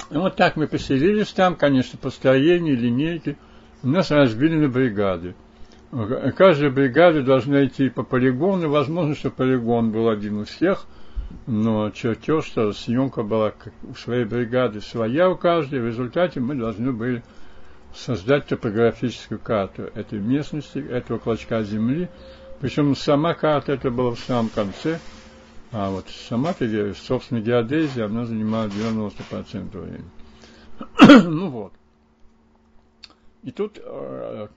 C: И вот так мы поселились там, конечно, построение, линейки. Нас разбили на бригады. Каждая бригада должна идти по полигону. Возможно, что полигон был один у всех, но чертеж, что съемка была у своей бригады своя у каждой. В результате мы должны были создать топографическую карту этой местности, этого клочка земли. Причем сама карта это была в самом конце, а вот сама, собственно, геодезия, она занимала 90% времени. ну вот. И тут э,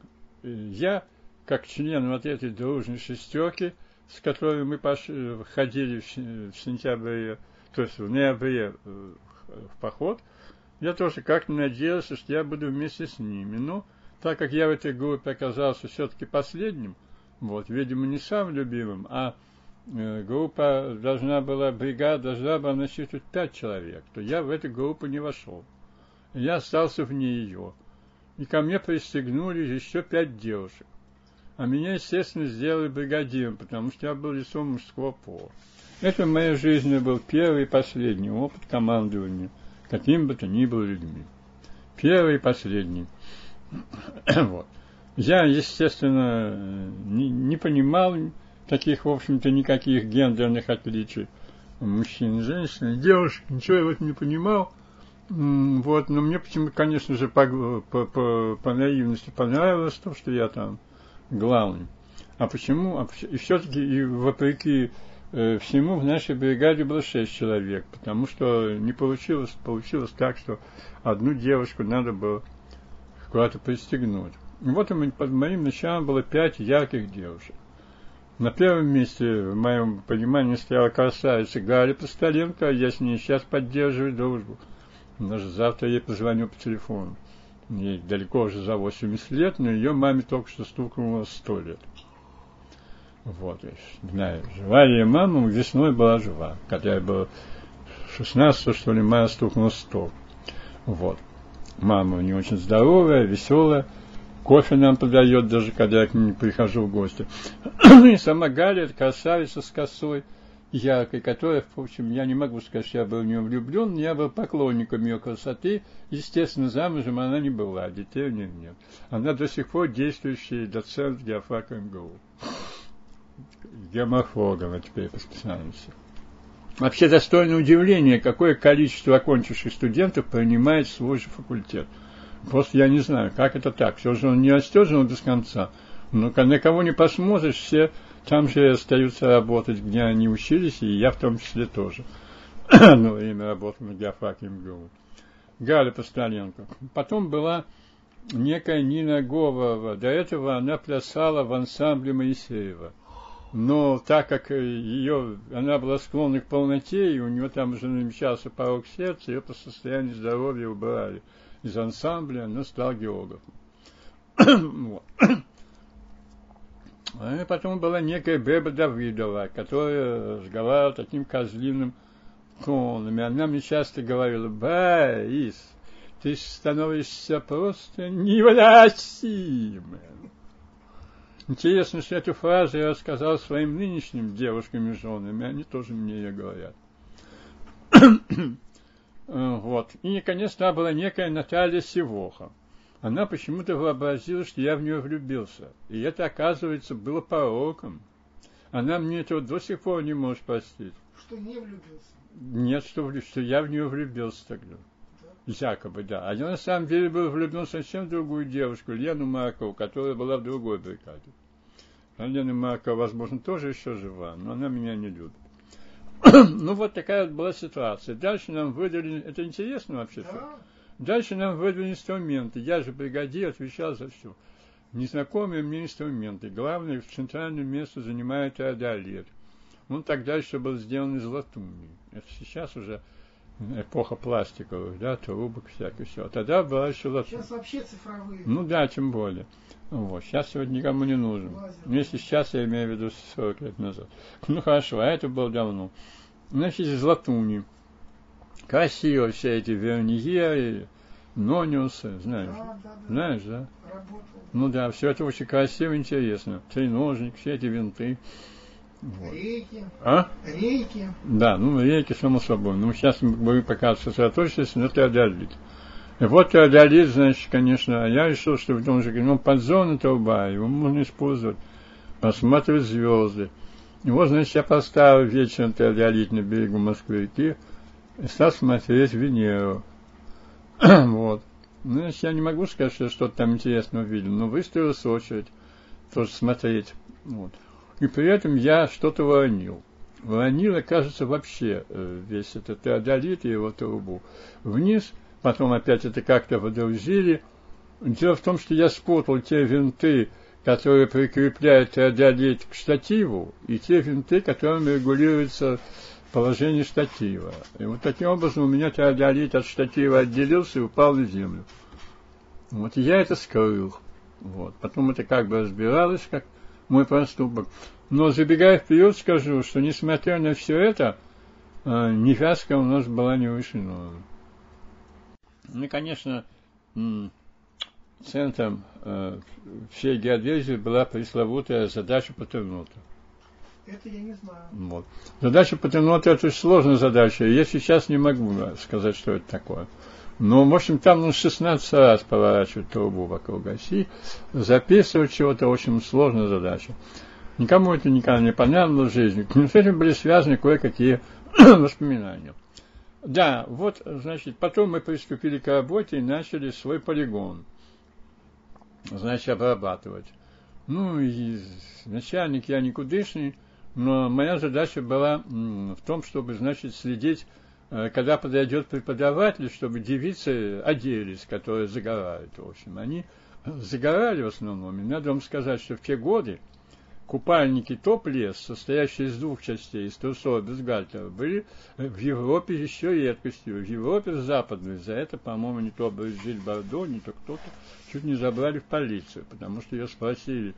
C: я, как член вот этой дружной шестерки, с которой мы пошли, ходили в, в сентябре, то есть в ноябре э, в поход – я тоже как-то надеялся, что я буду вместе с ними. Но так как я в этой группе оказался все-таки последним, вот, видимо, не самым любимым, а э, группа должна была, бригада должна была насчитывать пять человек, то я в эту группу не вошел. Я остался вне ее. и ко мне пристегнули еще пять девушек. А меня, естественно, сделали бригадиром, потому что я был лицом мужского пола. Это в моей жизни был первый и последний опыт командования каким бы то ни было людьми. Первый и последний. вот. Я, естественно, не, не понимал таких, в общем-то, никаких гендерных отличий мужчин и женщин, девушек, ничего я в этом не понимал. Вот, но мне почему конечно же, по, по, по, по наивности понравилось то, что я там главный. А почему? А, и все-таки, и вопреки э, всему, в нашей бригаде было шесть человек, потому что не получилось, получилось так, что одну девушку надо было куда-то пристегнуть. И вот под моим началом было пять ярких девушек. На первом месте, в моем понимании, стояла красавица Галя Постоленко, а я с ней сейчас поддерживаю дружбу. Даже завтра ей позвоню по телефону. Ей далеко уже за 80 лет, но ее маме только что стукнуло 100 лет. Вот, знаю, жива ее мама весной была жива. Когда я был 16, что ли, мая стукнула 100. Вот. Мама не очень здоровая, веселая. Кофе нам подает, даже когда я к ним прихожу в гости. и сама Галя, красавица с косой яркой, которая, впрочем, я не могу сказать, что я был в нее влюблен, я был поклонником ее красоты. Естественно, замужем она не была, детей у нее нет. Она до сих пор действующий доцент геофака МГУ. Геоморфологом, а теперь по специальности. Вообще достойно удивления, какое количество окончивших студентов принимает свой же факультет. Просто я не знаю, как это так. Все же он не он без конца. Но на кого не посмотришь, все там же остаются работать, где они учились, и я в том числе тоже. Одно время работал на геофаке МГУ. Галя Постоленко. Потом была некая Нина Говорова. До этого она плясала в ансамбле Моисеева. Но так как ее, она была склонна к полноте, и у нее там уже намечался порог сердца, ее по состоянию здоровья убрали из ансамбля, она стала географом. вот. И потом была некая Беба Давидова, которая разговаривала таким козлиным тоном. И она мне часто говорила, Борис, ты становишься просто невыносимым. Интересно, что эту фразу я рассказал своим нынешним девушкам и женам, и они тоже мне ее говорят. вот. И, конечно, была некая Наталья Сивоха она почему-то вообразила, что я в нее влюбился. И это, оказывается, было пороком. Она мне этого до сих пор не может простить.
B: Что не влюбился?
C: Нет, что, что я в нее влюбился тогда. Якобы, да. А я на самом деле был влюблен совсем в другую девушку, Лену Маркову, которая была в другой бригаде. А Лена Маркова, возможно, тоже еще жива, но она меня не любит. ну, вот такая вот была ситуация. Дальше нам выдали... Это интересно вообще? Да. Дальше нам выдали инструменты. Я же бригадир, отвечал за все. Незнакомые мне инструменты. Главное, в центральном месте занимает теодолит. Он тогда еще был сделан из латуни. Это сейчас уже эпоха пластиковых, да, трубок всяких, все. Тогда была еще латунь.
B: Сейчас вообще цифровые.
C: Ну да, тем более. Вот. Сейчас сегодня никому не нужен. Лазер. Ну, если сейчас, я имею в виду 40 лет назад. Ну хорошо, а это было давно. Значит, из латуни красиво все эти верньеры, нониусы, знаешь, да, да, да. знаешь, да? Работал. Ну да, все это очень красиво, интересно. Треножник, все эти винты.
B: Вот. Рейки.
C: А?
B: Рейки.
C: Да, ну рейки, само собой. Ну, сейчас мы пока сосредоточились на теодолит. И вот теодолит, значит, конечно, а я решил, что в том же, ну, подзона труба, его можно использовать, посмотреть звезды. И вот, значит, я поставил вечером теодолит на берегу Москвы-реки, и стал смотреть Венеру. вот. Ну, значит, я не могу сказать, что что-то там интересного видел, но выстроилась очередь тоже смотреть. Вот. И при этом я что-то воронил. Воронил, кажется, вообще э, весь этот теодолит и его трубу. Вниз, потом опять это как-то водрузили. Дело в том, что я спутал те винты, которые прикрепляют теодолит к штативу, и те винты, которыми регулируется положение штатива. И вот таким образом у меня теодолит от штатива отделился и упал на землю. Вот я это скрыл. Вот. Потом это как бы разбиралось, как мой проступок. Но забегая вперед, скажу, что несмотря на все это, э, невязка у нас была не выше нормы. Ну, конечно, центром э, всей геодезии была пресловутая задача Патернота.
B: Это я не знаю.
C: Вот. Задача Патернота это очень сложная задача. Я сейчас не могу сказать, что это такое. Но, в общем, там ну, 16 раз поворачивать трубу вокруг оси, записывать чего-то очень сложная задача. Никому это никогда не понятно в жизни. Но с этим были связаны кое-какие воспоминания. Да, вот, значит, потом мы приступили к работе и начали свой полигон, значит, обрабатывать. Ну, и начальник я никудышный, но моя задача была в том, чтобы, значит, следить, когда подойдет преподаватель, чтобы девицы оделись, которые загорают, в общем. Они загорали в основном. И надо вам сказать, что в те годы, купальники топ-лес, состоящие из двух частей, из трусов без гальтера, были в Европе еще редкостью. В Европе западной за это, по-моему, не то Бразиль Бордо, не то кто-то чуть не забрали в полицию, потому что ее спросили,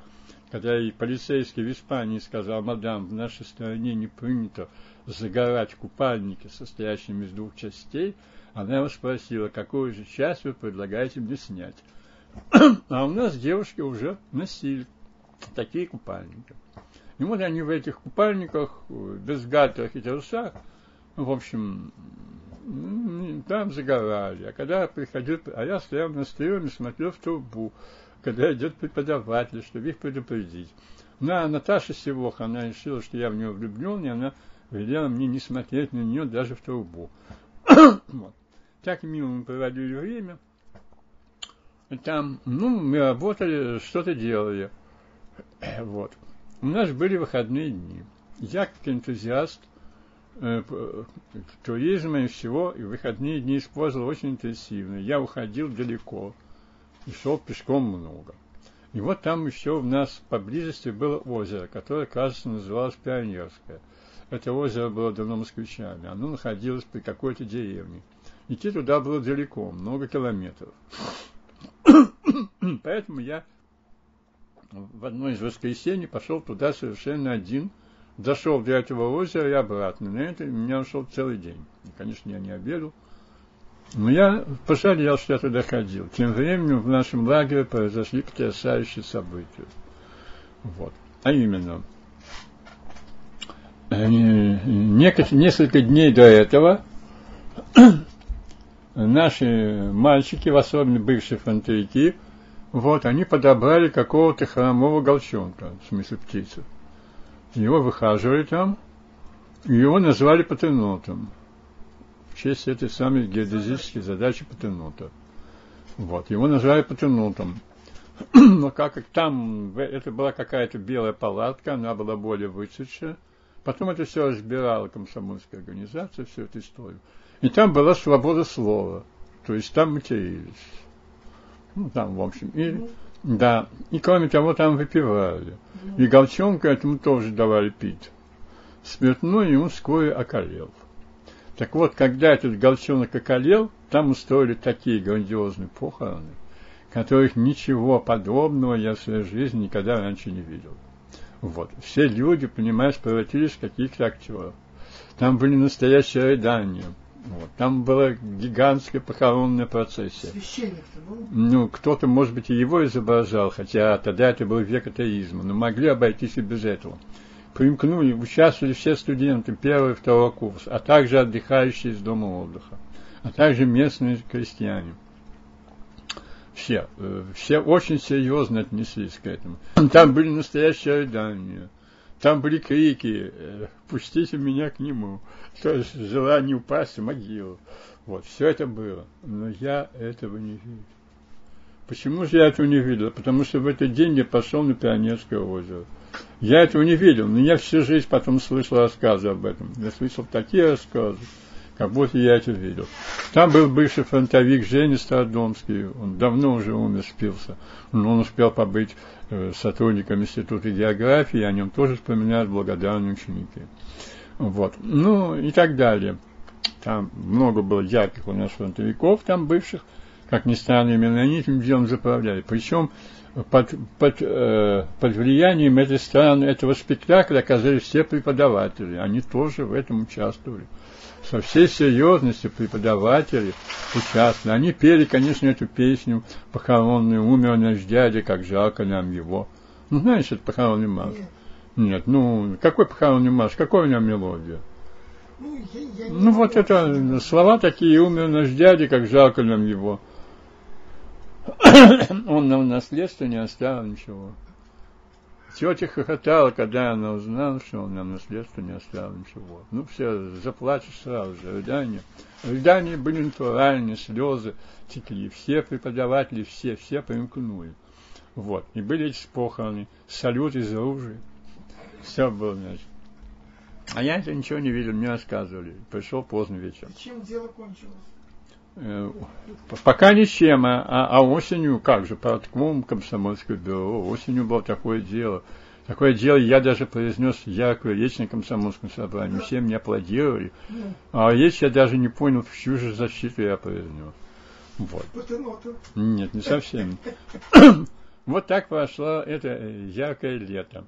C: когда и полицейский в Испании сказал, мадам, в нашей стране не принято загорать купальники, состоящими из двух частей, она его спросила, какую же часть вы предлагаете мне снять. а у нас девушки уже носили такие купальники. И вот они в этих купальниках, без гатрах и трусах, в общем, там загорали. А когда приходил, а я стоял на стреме, смотрел в трубу, когда идет преподаватель, чтобы их предупредить. Ну, а Наташа Севох, она решила, что я в нее влюблен, и она велела мне не смотреть на нее даже в трубу. вот. Так мило мы проводили время. Там, ну, мы работали, что-то делали. Вот. У нас были выходные дни. Я, как энтузиаст э, туризма и всего, и выходные дни использовал очень интенсивно. Я уходил далеко и шел пешком много. И вот там еще у нас поблизости было озеро, которое, кажется, называлось Пионерское. Это озеро было давно москвичами. Оно находилось при какой-то деревне. Идти туда было далеко, много километров. Поэтому я в одно из воскресений пошел туда совершенно один, дошел до этого озера и обратно. На это у меня ушел целый день. Конечно, я не обедал. Но я пожалел, что я туда ходил. Тем временем в нашем лагере произошли потрясающие события. Вот. А именно, несколько дней до этого наши мальчики, в особенно бывшие фронтовики, вот, они подобрали какого-то хромого голчонка, в смысле птицу. Его выхаживали там, и его назвали патенотом в честь этой самой геодезической задачи патенота. Вот, его назвали патенотом. Но как, как там, это была какая-то белая палатка, она была более выцветшая. Потом это все разбирала комсомольская организация, всю эту историю. И там была свобода слова, то есть там матерились. Ну, там, в общем. И, да. И кроме того, там выпивали. И голчонка этому тоже давали пить. Спиртной, и он вскоре околел. Так вот, когда этот голчонок околел, там устроили такие грандиозные похороны, которых ничего подобного я в своей жизни никогда раньше не видел. Вот. Все люди, понимаешь, превратились в каких-то актеров. Там были настоящие рыдания вот. Там была гигантская похоронная процессия.
B: Священник-то был?
C: Ну, кто-то, может быть, и его изображал, хотя тогда это был век атеизма, но могли обойтись и без этого. Примкнули, участвовали все студенты первого и второго курса, а также отдыхающие из дома отдыха, а также местные крестьяне. Все, э, все очень серьезно отнеслись к этому. Там были настоящие рыдания. Там были крики э, «Пустите меня к нему!» То есть желание упасть в могилу. Вот, все это было. Но я этого не видел. Почему же я этого не видел? Потому что в этот день я пошел на Пионерское озеро. Я этого не видел, но я всю жизнь потом слышал рассказы об этом. Я слышал такие рассказы, как будто я это видел. Там был бывший фронтовик Женя Стародомский, он давно уже умер, спился, но он успел побыть э, сотрудником Института географии, о нем тоже вспоминают благодарные ученики. Вот. Ну и так далее. Там много было ярких у нас фронтовиков, там бывших, как ни странно, именно они этим делом заправляли. Причем под, под, э, под влиянием этой страны, этого спектакля оказались все преподаватели. Они тоже в этом участвовали. Со всей серьезностью преподаватели участвовали. Они пели, конечно, эту песню похоронную, умер наш дядя, как жалко нам его. Ну, знаешь, это похоронный марш? Нет, ну, какой похоронный марш, какой у него мелодия? Ну, я, я ну вот это слова такие, умер наш дядя, как жалко нам его. Он нам наследство не оставил ничего. Тетя хохотала, когда она узнала, что он нам наследство не оставил ничего. Ну, все, заплачешь сразу же, рыдания. Рыдания были натуральные, слезы текли. Все преподаватели, все, все примкнули. Вот. И были эти похороны, салют из оружия. Все было, значит. А я это ничего не видел, мне рассказывали. Пришел поздно вечером.
B: Чем дело кончилось?
C: Э, пока ничем, а, а, а осенью, как же, по ткмом комсомольское бюро, осенью было такое дело. Такое дело, я даже произнес яркую речь на комсомольском собрании, все мне аплодировали. А речь я даже не понял, в чью же защиту я произнес. Вот. Нет, не совсем. Вот так прошло это яркое лето.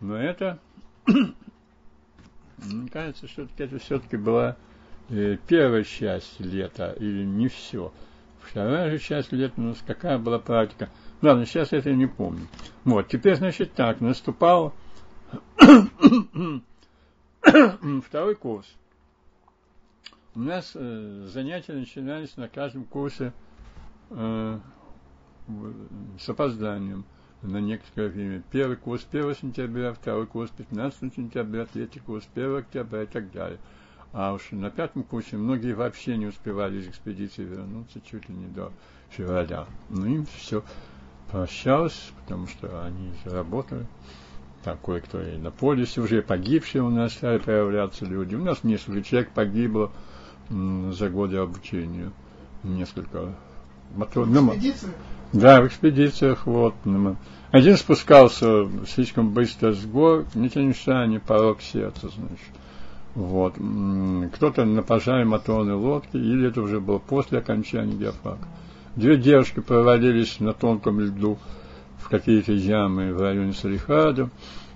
C: Но это, мне кажется, что это все-таки была э, первая часть лета, или не все. Вторая же часть лета у нас какая была практика. Ладно, сейчас это не помню. Вот, теперь, значит, так, наступал второй курс. У нас э, занятия начинались на каждом курсе э, с опозданием на некоторое время. Первый курс 1 сентября, второй курс 15 сентября, третий курс 1 октября и так далее. А уж на пятом курсе многие вообще не успевали из экспедиции вернуться чуть ли не до февраля. Ну, им все прощалось, потому что они заработали. Там кое-кто и на полюсе уже погибшие у нас стали появляться люди. У нас несколько человек погибло за годы обучения. Несколько
B: мотор... Ну,
C: да, в экспедициях вот. Один спускался слишком быстро с гор, не Тяньшане, порог сердца, значит. Вот. Кто-то на пожаре моторной лодки, или это уже было после окончания геофака. Две девушки провалились на тонком льду в какие-то ямы в районе Салихада.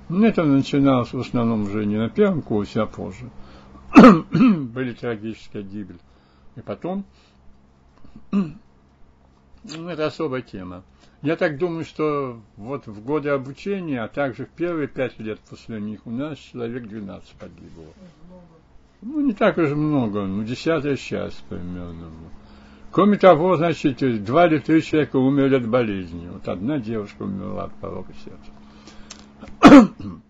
C: Это начиналось в основном уже не на первом курсе, а позже. Были трагическая гибель. И потом ну, это особая тема. Я так думаю, что вот в годы обучения, а также в первые пять лет после них у нас человек 12 погибло. Ну, не так уж много, ну, десятая часть примерно. Кроме того, значит, два или три человека умерли от болезни. Вот одна девушка умерла от порока сердца.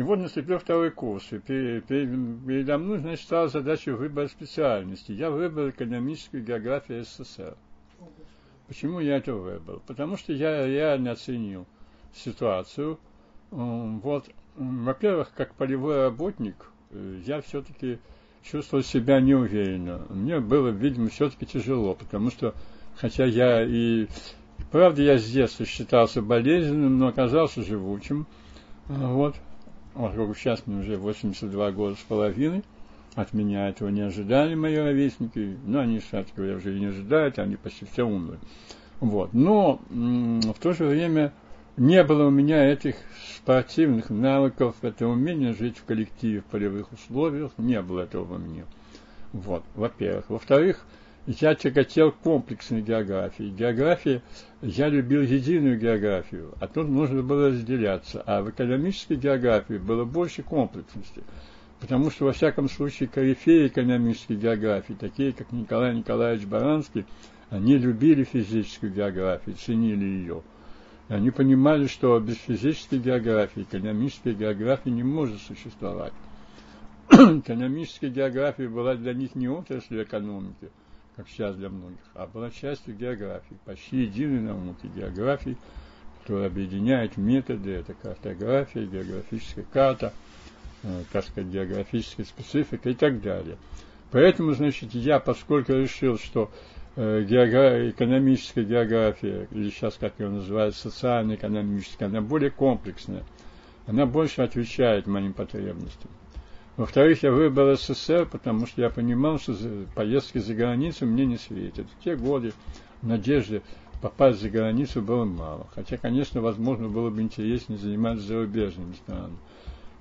C: И вот наступил второй курс, и передо мной, значит, стала задача выбора специальности. Я выбрал экономическую географию СССР. Почему я это выбрал? Потому что я реально оценил ситуацию. Вот, во-первых, как полевой работник, э, я все-таки чувствовал себя неуверенно. Мне было, видимо, все-таки тяжело, потому что, хотя я и... Правда, я с детства считался болезненным, но оказался живучим. Вот поскольку сейчас мне уже 82 года с половиной, от меня этого не ожидали мои ровесники, но они, кстати говоря, уже и не ожидают, они почти все умные. Вот. Но в то же время не было у меня этих спортивных навыков, это умение жить в коллективе в полевых условиях, не было этого во мне. Вот, во-первых. Во-вторых, я тяготел комплексной географии. География, я любил единую географию, а тут нужно было разделяться. А в экономической географии было больше комплексности. Потому что, во всяком случае, корифеи экономической географии, такие как Николай Николаевич Баранский, они любили физическую географию, ценили ее. И они понимали, что без физической географии, экономической географии не может существовать. Экономическая география была для них не отрасль экономики, как сейчас для многих, а была частью географии, почти единой науки географии, которая объединяет методы, это картография, географическая карта, э, так сказать, географическая специфика и так далее. Поэтому, значит, я, поскольку решил, что э, география, экономическая география, или сейчас, как ее называют, социально-экономическая, она более комплексная, она больше отвечает моим потребностям. Во-вторых, я выбрал СССР, потому что я понимал, что поездки за границу мне не светят. В те годы надежды попасть за границу было мало. Хотя, конечно, возможно, было бы интереснее заниматься зарубежными странами.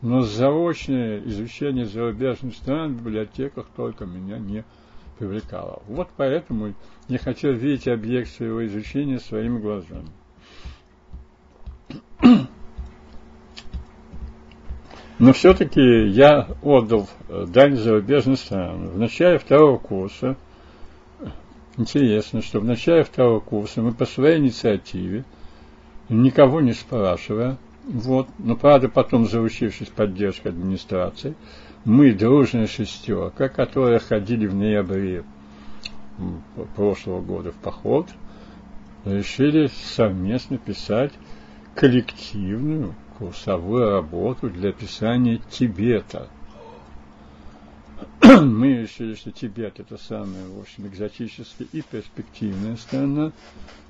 C: Но заочное изучение зарубежных стран в библиотеках только меня не привлекало. Вот поэтому я хотел видеть объект своего изучения своими глазами. Но все-таки я отдал э, дань зарубежным странам. В начале второго курса, интересно, что в начале второго курса мы по своей инициативе, никого не спрашивая, вот, но правда потом заручившись поддержкой администрации, мы, дружная шестерка, которые ходили в ноябре прошлого года в поход, решили совместно писать коллективную курсовую работу для описания Тибета. Мы решили, что Тибет это самая, в общем, экзотическая и перспективная страна.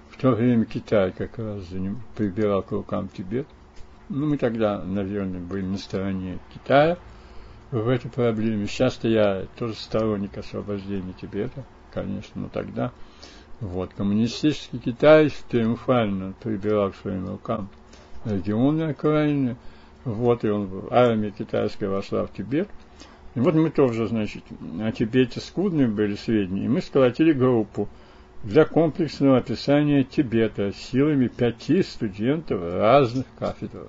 C: В то время Китай как раз за ним прибирал к рукам Тибет. Ну, мы тогда, наверное, были на стороне Китая в этой проблеме. Сейчас-то я тоже сторонник освобождения Тибета, конечно, но тогда вот, коммунистический Китай триумфально прибирал к своим рукам регионы окраины. Вот, и он, армия китайская вошла в Тибет. И вот мы тоже, значит, о Тибете скудные были сведения, и мы сколотили группу для комплексного описания Тибета силами пяти студентов разных кафедр.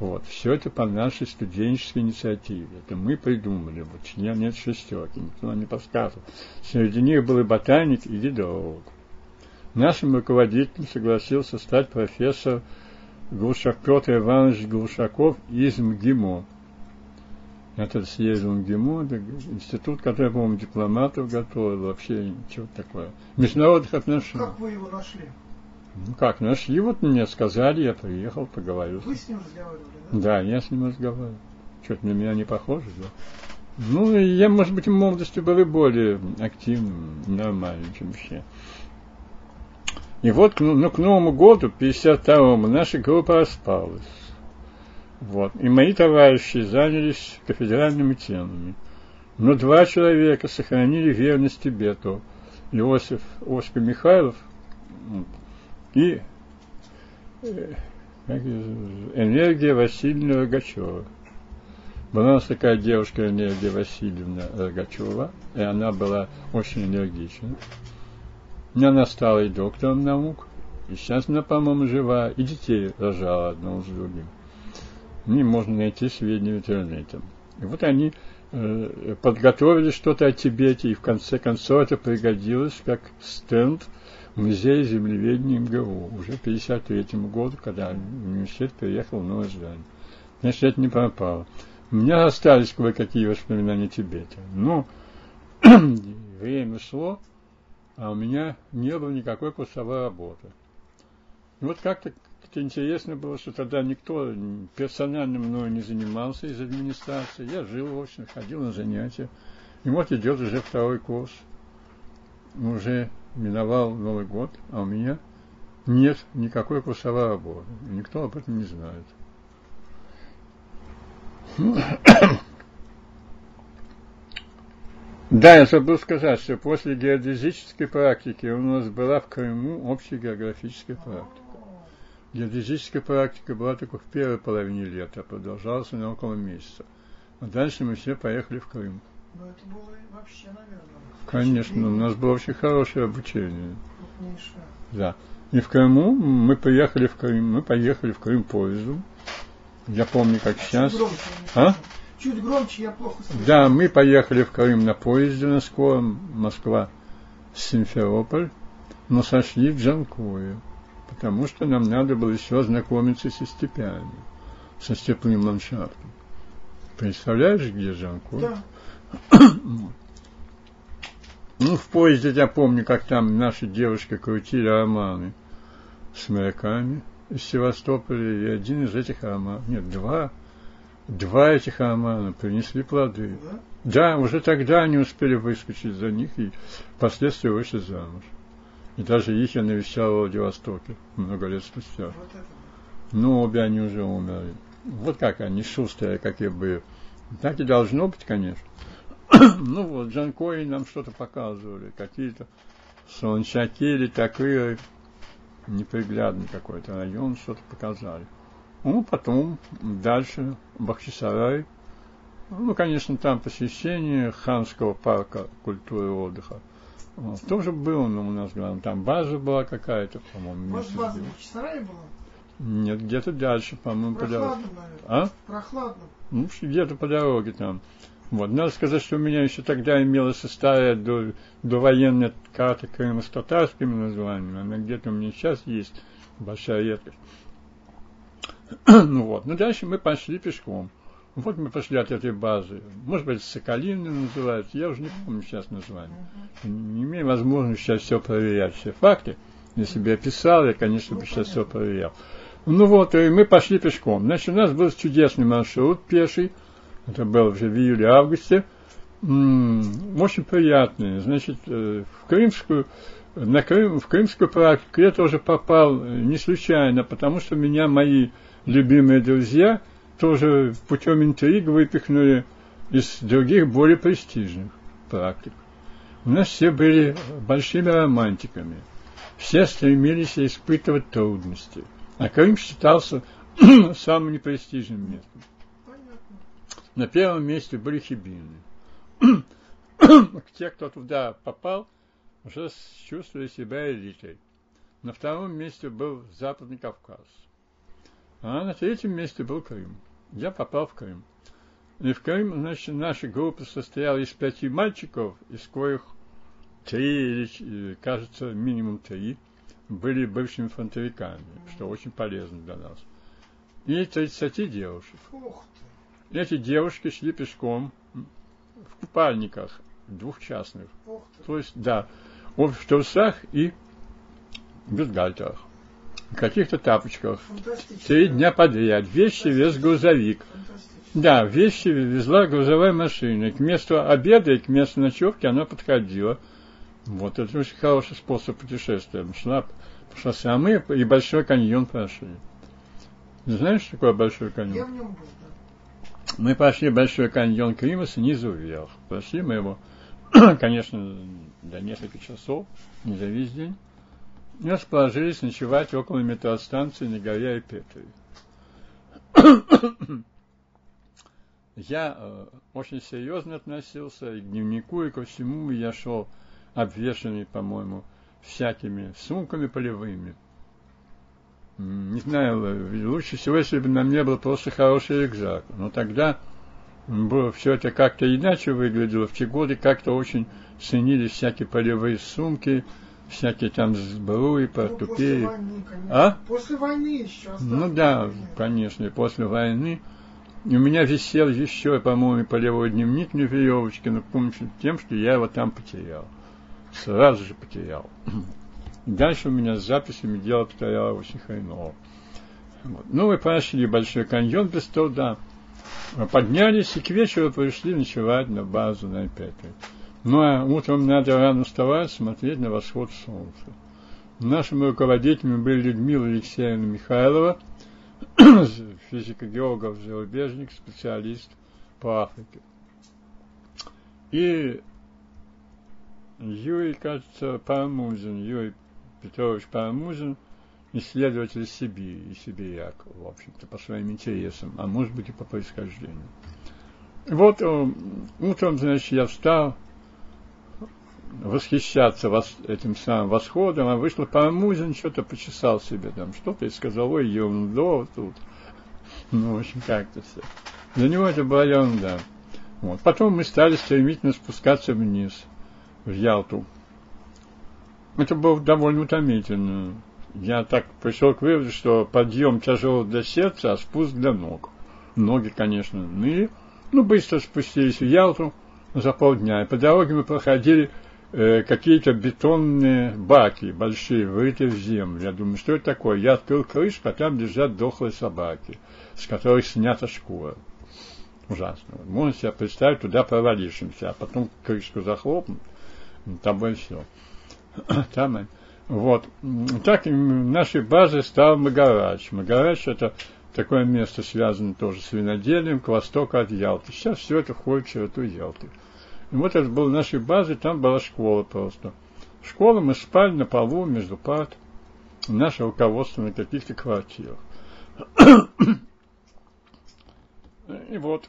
C: Вот, все это по нашей студенческой инициативе. Это мы придумали. Вот я нет шестерки, никто нам не подсказывал. Среди них был и ботаник, и гидролог. Нашим руководителем согласился стать профессор Глушак, Петр Иванович Глушаков из МГИМО. Этот съездил в МГИМО, институт, который, по-моему, дипломатов готовил, вообще ничего такое. Международных отношений.
B: Как вы его нашли?
C: Ну как, нашли, вот мне сказали, я приехал, поговорил.
B: Вы с ним разговаривали, да?
C: Да, я с ним разговаривал. Что-то на меня не похоже, да? Ну, я, может быть, в молодости был и более активным, нормальным, чем все. И вот ну, к Новому году, 52-му, наша группа распалась. Вот. И мои товарищи занялись кафедральными темами. Но два человека сохранили верность Тибету. Иосиф Оскар Михайлов и э, Энергия Васильевна Рогачева. Была у нас такая девушка Энергия Васильевна Рогачева, и она была очень энергична. Она стала и доктором наук, и сейчас она, по-моему, жива, и детей рожала одного с другим. Не можно найти сведения в интернете. И вот они э, подготовили что-то о Тибете, и в конце концов это пригодилось как стенд в землеведения МГУ уже в 1953 году, когда университет переехал в Новое здание. Значит, это не пропало. У меня остались кое-какие воспоминания о Тибете. Но время шло, а у меня не было никакой курсовой работы. И вот как-то интересно было, что тогда никто персонально мною не занимался из администрации. Я жил очно, ходил на занятия. И вот идет уже второй курс. Уже миновал Новый год, а у меня нет никакой курсовой работы. И никто об этом не знает. Да, я забыл сказать, что после геодезической практики у нас была в Крыму общая географическая практика. Геодезическая практика была только в первой половине лета, продолжалась она около месяца. А дальше мы все поехали в Крым.
B: Ну, это было вообще, наверное.
C: Конечно, у нас было очень хорошее обучение. Крупнейшее. Да. И в Крыму мы поехали в Крым, мы поехали в Крым поездом. Я помню, как сейчас.
B: А? Чуть громче, я плохо слышу.
C: Да, мы поехали в Крым на поезде на скором, Москва, Симферополь, но сошли в Джанкое, потому что нам надо было еще ознакомиться со степями, со степным ландшафтом. Представляешь, где Джанкой?
B: Да.
C: ну, в поезде я помню, как там наши девушки крутили романы с моряками из Севастополя, и один из этих романов, нет, два Два этих романа принесли плоды. Да? да, уже тогда они успели выскочить за них и впоследствии вышли замуж. И даже их я навещал в Владивостоке много лет спустя. Вот Но обе они уже умерли. Вот как они, шустрые, как я был. Так и должно быть, конечно. ну вот, Джанкои нам что-то показывали, какие-то солончаки или такие неприглядный какой-то район, что-то показали. Ну, потом дальше Бахчисарай. Ну, конечно, там посещение Ханского парка культуры и отдыха. Вот. Тоже было, но у нас там база была какая-то, по-моему.
B: Может, база в Бахчисарае была?
C: Нет, где-то дальше, по-моему, по дороге.
B: А? Прохладно.
C: Ну, где-то по дороге там. Вот. Надо сказать, что у меня еще тогда имелась старая до, довоенная карта Крыма с татарскими названиями. Она где-то у меня сейчас есть, большая редкость. ну вот. Ну дальше мы пошли пешком. Вот мы пошли от этой базы. Может быть, Соколины называется. Я уже не помню сейчас название. Не имею возможности сейчас все проверять, все факты. Если бы я писал, я, конечно, бы сейчас все проверял. Ну вот, и мы пошли пешком. Значит, у нас был чудесный маршрут пеший. Это было уже в июле-августе. Очень приятный. Значит, э, в Крымскую, на Крым, в Крымскую практику я тоже попал не случайно, потому что меня мои любимые друзья тоже путем интриг выпихнули из других более престижных практик. У нас все были большими романтиками. Все стремились испытывать трудности – а Крым считался самым непрестижным местом. На первом месте были хибины. Те, кто туда попал, уже чувствовали себя элитой. На втором месте был Западный Кавказ. А на третьем месте был Крым. Я попал в Крым. И в Крым, значит, наша группа состояла из пяти мальчиков, из коих три, или, кажется, минимум три, были бывшими фронтовиками, что очень полезно для нас. И 30 девушек. Эти девушки шли пешком в купальниках двухчастных. То есть, да, в трусах и бюстгальтерах. В каких-то тапочках. Три дня подряд. Вещи вез грузовик. Да, вещи везла грузовая машина. К месту обеда и к месту ночевки она подходила. Вот это очень хороший способ путешествия. Шла по шоссе, а мы и Большой каньон прошли. Знаешь, что такое Большой каньон?
B: Я в нем был, да.
C: Мы пошли Большой каньон Крыма снизу вверх. Прошли мы его, конечно, до нескольких часов, не за весь день. И расположились ночевать около метростанции на горе Айпетри. Я э, очень серьезно относился и к дневнику, и ко всему, и я шел обвешанный, по-моему, всякими сумками полевыми. Не знаю, лучше всего, если бы на мне был просто хороший рюкзак. Но тогда было, все это как-то иначе выглядело. В те годы как-то очень ценились всякие полевые сумки, всякие там сбруи, портупеи.
B: Ну, после войны, конечно.
C: А?
B: После войны еще осталось.
C: Ну да, конечно, и после войны. И у меня висел еще, по-моему, полевой дневник на веревочке, но помню тем, что я его там потерял сразу же потерял. Дальше у меня с записями дело обстояло очень хреново. Вот. Ну, мы прошли Большой каньон без труда. Поднялись и к вечеру пришли ночевать на базу на Петре. Ну, а утром надо рано вставать, смотреть на восход солнца. Нашими руководителями были Людмила Алексеевна Михайлова, физико-географ, зарубежник, специалист по Африке. И Юрий, кажется, Парамузин, Юрий Петрович Парамузин, исследователь Сибири и сибиряк, в общем-то, по своим интересам, а может быть и по происхождению. Вот э, утром, значит, я встал восхищаться вос, этим самым восходом, а вышел Парамузин, что-то почесал себе там, что-то и сказал, ой, ерунда тут. Ну, в общем, как-то все. Для него это была ерунда. Вот. Потом мы стали стремительно спускаться вниз – в Ялту. Это было довольно утомительно. Я так пришел к выводу, что подъем тяжелый для сердца, а спуск для ног. Ноги, конечно, ныли. Ну, быстро спустились в Ялту за полдня. И по дороге мы проходили э, какие-то бетонные баки большие, вырытые в землю. Я думаю, что это такое? Я открыл крышку, а там лежат дохлые собаки, с которых снята шкура. Ужасно. Можно себе представить, туда провалившимся, а потом крышку захлопнуть там и все. Там, вот. Так нашей базой стал Магарач. Магарач это такое место связано тоже с виноделием к востоку от Ялты. Сейчас все это входит в черту Ялты. И вот это был нашей базой, там была школа просто. Школа мы спали на полу между парт. Наше руководство на каких-то квартирах. И вот.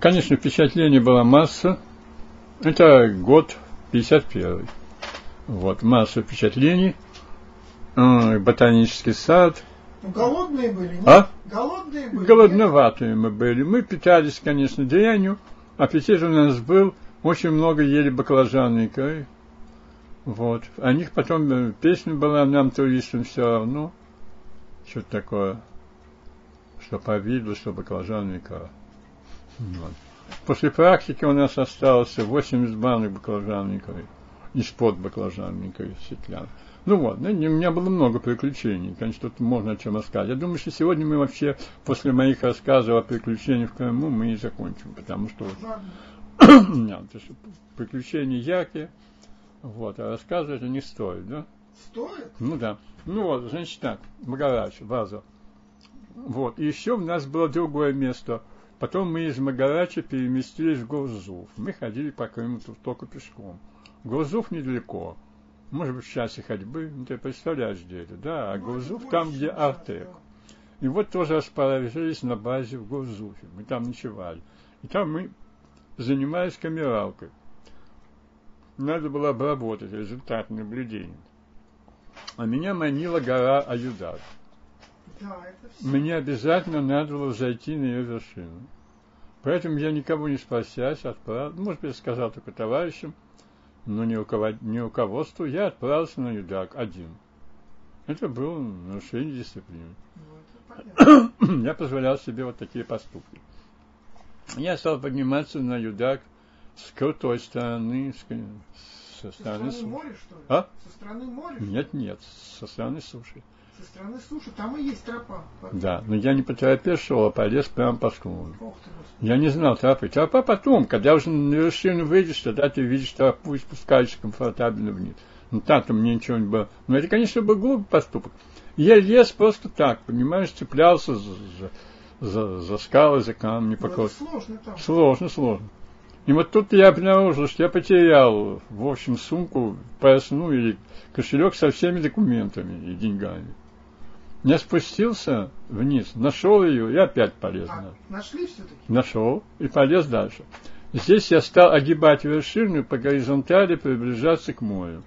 C: Конечно, впечатлений была масса. Это год 51. Вот, масса впечатлений. Ботанический сад.
B: Ну, голодные были, нет?
C: А?
B: Голодные были.
C: Голодноватые мы были. Мы питались, конечно, дрянью. Аппетит у нас был. Очень много ели баклажаны икры. Вот. О них потом э, песня была нам, туристам, все равно. Что-то такое. Что повидло, что баклажаны икра. Вот. После практики у нас осталось 80 банок баклажанной икры. Из-под баклажанной икры стеклян. Ну вот, ну, у меня было много приключений. Конечно, тут можно о чем рассказать. Я думаю, что сегодня мы вообще, после моих рассказов о приключениях в Крыму, мы и закончим. Потому что нет, приключения яркие. Вот, а рассказывать не стоит, да?
B: Стоит?
C: Ну да. Ну вот, значит так, Магарач, база. Вот, и еще у нас было другое место. Потом мы из Магарача переместились в Гурзуф. Мы ходили по Крыму только пешком. Гурзуф недалеко. Может быть, в часе ходьбы. Ну, ты представляешь, где это, да? А ну, Гурзуф там, где Артек. И вот тоже расположились на базе в Гурзуфе. Мы там ночевали. И там мы занимались камералкой надо было обработать результат наблюдения. А меня манила гора Аюдат.
B: Да.
C: Мне обязательно надо было зайти на ее вершину. Поэтому я никого не спросясь отправил, может быть, я сказал только товарищам, но не, руковод... не руководству, я отправился на Юдак один. Это было нарушение дисциплины. Ну, я позволял себе вот такие поступки. Я стал подниматься на Юдак с крутой стороны, с,
B: со стороны, со стороны моря, что ли?
C: А?
B: Со стороны моря?
C: Нет, нет, со стороны суши.
B: Со стороны суши, там и есть тропа.
C: Да, но я не по тропе шел, а полез прямо по склону. Я не знал тропы. Тропа потом, когда уже на вершину выйдешь, тогда ты видишь тропу и спускаешься комфортабельно вниз. Ну там-то мне ничего не было. Но это, конечно, был глупый поступок. Я лез просто так, понимаешь, цеплялся за, за, за, за скалы, за камни.
B: Ну, это сложно там.
C: Сложно, сложно. И вот тут я обнаружил, что я потерял, в общем, сумку, поясную или кошелек со всеми документами и деньгами. Я спустился вниз, нашел ее и опять полез.
B: А, нашли все-таки?
C: Нашел и полез дальше. Здесь я стал огибать вершину по горизонтали, приближаться к морю.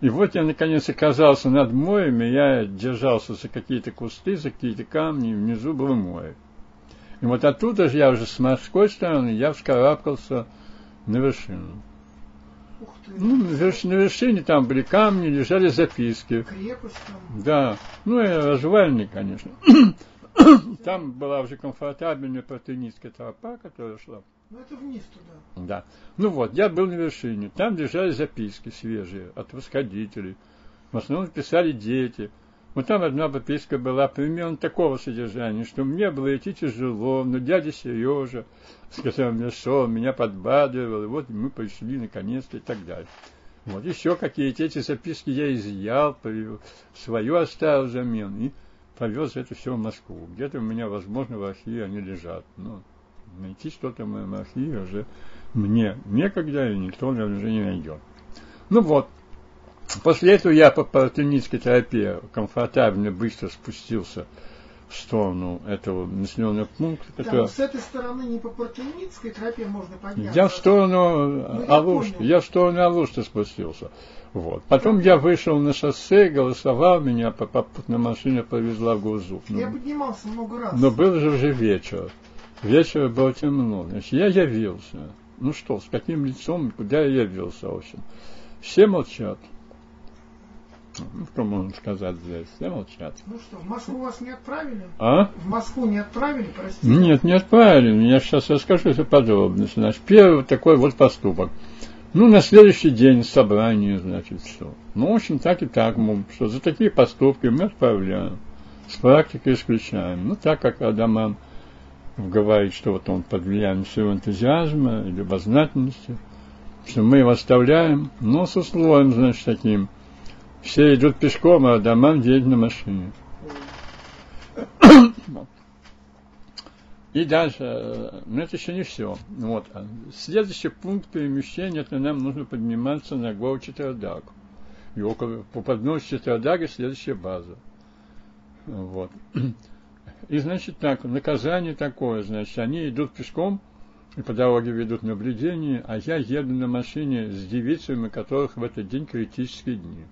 C: И вот я наконец оказался над морем, и я держался за какие-то кусты, за какие-то камни, и внизу было море. И вот оттуда же я уже с морской стороны, я вскарабкался на вершину. Ну, на вершине там были камни, лежали записки.
B: Крепость там.
C: Да. Ну, и развалины, конечно. там была уже комфортабельная протеинистская тропа, которая шла.
B: Ну, это вниз туда.
C: Да. Ну вот, я был на вершине. Там лежали записки свежие от восходителей. В основном писали дети. Вот там одна подписка была примерно такого содержания, что мне было идти тяжело, но дядя Сережа, с которым я шел, меня подбадривал, и вот мы пришли наконец-то и так далее. Вот еще какие-то эти записки я изъял, свою оставил взамен и повез это все в Москву. Где-то у меня, возможно, в архиве они лежат. Но найти что-то в моем архиве уже мне некогда, и никто, уже не найдет. Ну вот, После этого я по партенической терапии комфортабельно быстро спустился в сторону этого населенного пункта.
B: Который... Да, с этой стороны не по партенической тропе можно подняться.
C: Я в сторону ну, Алушты, я, я в сторону Алушты спустился. Вот. Потом я вышел на шоссе, голосовал, меня по попутной машине повезла в Гурзуф.
B: Ну, я поднимался много раз.
C: Но был же уже вечер. Вечер было темно. Значит, я явился. Ну что, с каким лицом, куда я явился, в общем. Все молчат. Ну, что можно сказать здесь? Все молчат.
B: Ну что, в Москву вас не отправили?
C: А?
B: В Москву не отправили, простите?
C: Нет, не отправили. Я сейчас расскажу все подробности. Значит, первый такой вот поступок. Ну, на следующий день собрание, значит, все. Ну, в общем, так и так, мол, что за такие поступки мы отправляем. С практикой исключаем. Ну, так как Адаман говорит, что вот он под влиянием своего энтузиазма любознательности, что мы его оставляем, но с условием, значит, таким – все идут пешком, а Адаман едет на машине. И дальше, но это еще не все. Вот. Следующий пункт перемещения, это нам нужно подниматься на гору Читрadaку. и около, по подножию Страдага следующая база. Вот. И, значит, так, наказание такое, значит, они идут пешком, и по дороге ведут наблюдение, а я еду на машине с девицами, которых в этот день критические дни.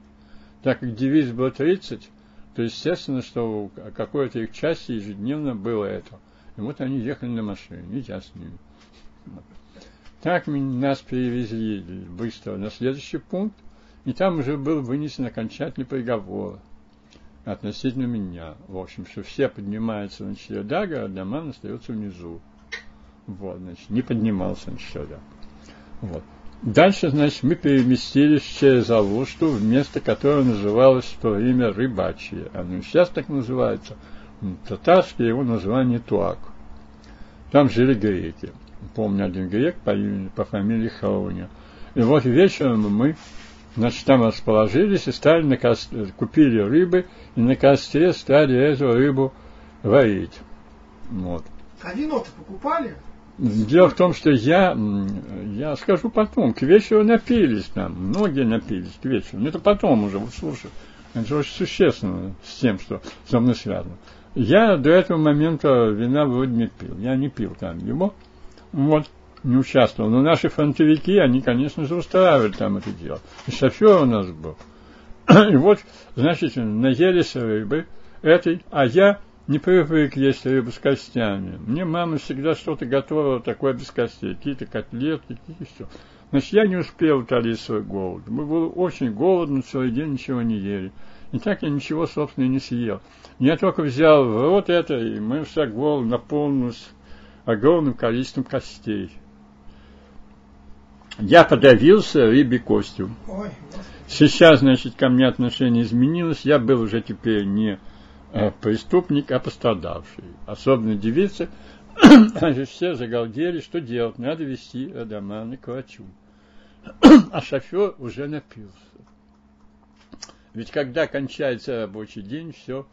C: Так как девиц было 30, то естественно, что какое-то их части ежедневно было это. И вот они ехали на машине, и я с ними. Так нас перевезли быстро на следующий пункт, и там уже был вынесен окончательный приговор относительно меня. В общем, что все поднимаются на чердага, а Даман остается внизу. Вот, значит, не поднимался на чердак. Вот. Дальше, значит, мы переместились через Алушту в место, которое называлось в то время Рыбачье. Оно сейчас так называется. Татарское его название Туак. Там жили греки. Помню один грек по, имени, по фамилии Хауня. И вот вечером мы значит, там расположились и стали на костре, купили рыбы и на костре стали эту рыбу варить. Вот.
B: А вино-то покупали?
C: Дело в том, что я, я скажу потом, к вечеру напились там, многие напились к вечеру. Но это потом уже, вот слушай, это очень существенно с тем, что со мной связано. Я до этого момента вина вроде не пил. Я не пил там его. Вот, не участвовал. Но наши фронтовики, они, конечно же, устраивали там это дело. И шофер у нас был. И вот, значит, наелись рыбы этой, а я не привык есть рыбу с костями. Мне мама всегда что-то готовила такое без костей, какие-то котлетки, какие-то все. Значит, я не успел утолить свой голод. Мы были очень голодны, целый день ничего не ели. И так я ничего, собственно, не съел. Я только взял в рот это, и мы вся голод наполнилась огромным количеством костей. Я подавился рыбе костью. Сейчас, значит, ко мне отношение изменилось. Я был уже теперь не преступник, а пострадавший. Особенно девицы, они все загалдели, что делать, надо вести Адамана к врачу. а шофер уже напился. Ведь когда кончается рабочий день, все,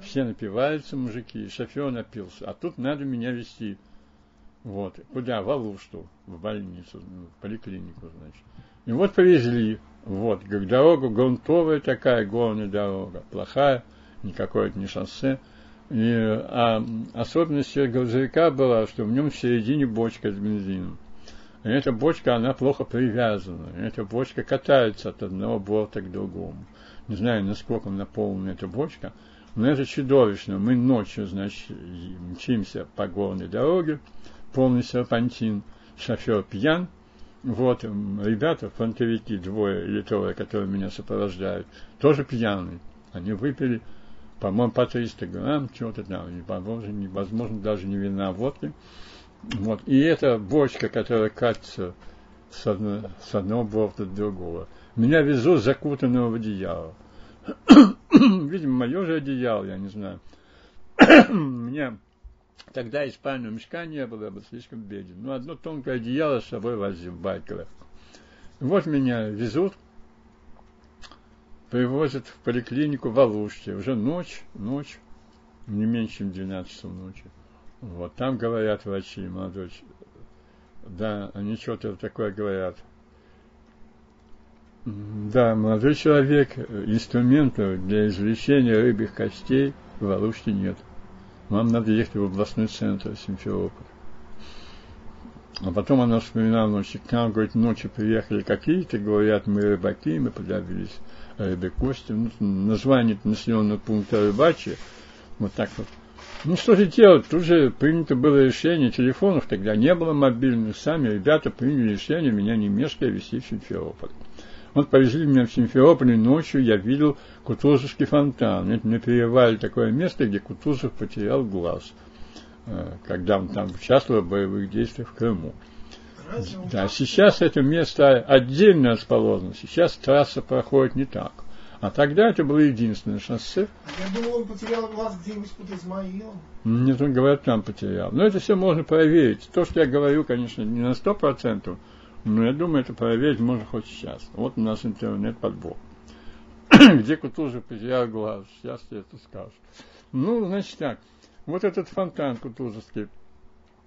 C: все напиваются, мужики, шофер напился. А тут надо меня вести. Вот. Куда? В Алушту, в больницу, в поликлинику, значит. И вот повезли. Вот, как дорога грунтовая такая, горная дорога, плохая никакое это не шоссе. И, а особенность грузовика была, что в нем в середине бочка с бензином. И эта бочка, она плохо привязана. И эта бочка катается от одного борта к другому. Не знаю, насколько наполнена эта бочка, но это чудовищно. Мы ночью, значит, мчимся по горной дороге, полный серпантин, шофер пьян, вот, ребята, фронтовики, двое или трое, которые меня сопровождают, тоже пьяные. Они выпили по-моему, по 300 грамм, чего-то там, невозможно, невозможно даже не вина, водки. Вот. И эта бочка, которая катится с, одно, с одного борта до другого. Меня везут закутанного в одеяло. Видимо, мое же одеяло, я не знаю. Меня тогда и спального мешка не было, я был слишком беден. Но одно тонкое одеяло с собой возил в Байкове. Вот меня везут, привозят в поликлинику в Алуште. Уже ночь, ночь, не меньше, чем 12 часов ночи. Вот, там говорят врачи, молодой да, они что-то такое говорят. Да, молодой человек, инструментов для извлечения рыбьих костей в Алуште нет. Вам надо ехать в областной центр Симферополь. А потом она вспоминала ночи, к нам, говорит, ночью приехали какие-то, говорят, мы рыбаки, мы подавились рыбе кости. Ну, название населенного пункта рыбачье. Вот так вот. Ну, что же делать? Тут же принято было решение, телефонов тогда не было мобильных, сами ребята приняли решение меня не мешкая везти в Симферополь. Вот повезли меня в Симферополь, и ночью я видел Кутузовский фонтан. Это мне перевали такое место, где Кутузов потерял глаз, э, когда он там участвовал в боевых действиях в Крыму. Да, сейчас это место отдельно расположено. Сейчас трасса проходит не так. А тогда это было единственное шоссе.
B: А я думал, он потерял глаз где-нибудь под Измаилом.
C: Нет, он говорит, там потерял. Но это все можно проверить. То, что я говорю, конечно, не на сто процентов, но я думаю, это проверить можно хоть сейчас. Вот у нас интернет-подбор. Где Кутузов потерял глаз? Сейчас тебе это скажу. Ну, значит так. Вот этот фонтан Кутузовский,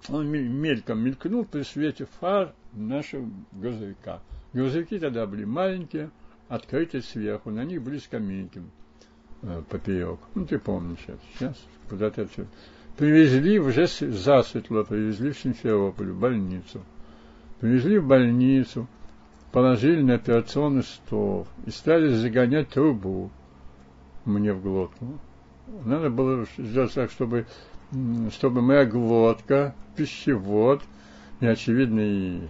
C: он мельком мелькнул при свете фар нашего грузовика. Грузовики тогда были маленькие, открытые сверху, на них были скамейки э, поперек. Ну, ты помнишь это. Сейчас куда-то это Привезли уже засветло, привезли в Симферополь, в больницу. Привезли в больницу, положили на операционный стол и стали загонять трубу мне в глотку. Надо было сделать так, чтобы, чтобы моя глотка, пищевод и, очевидно, и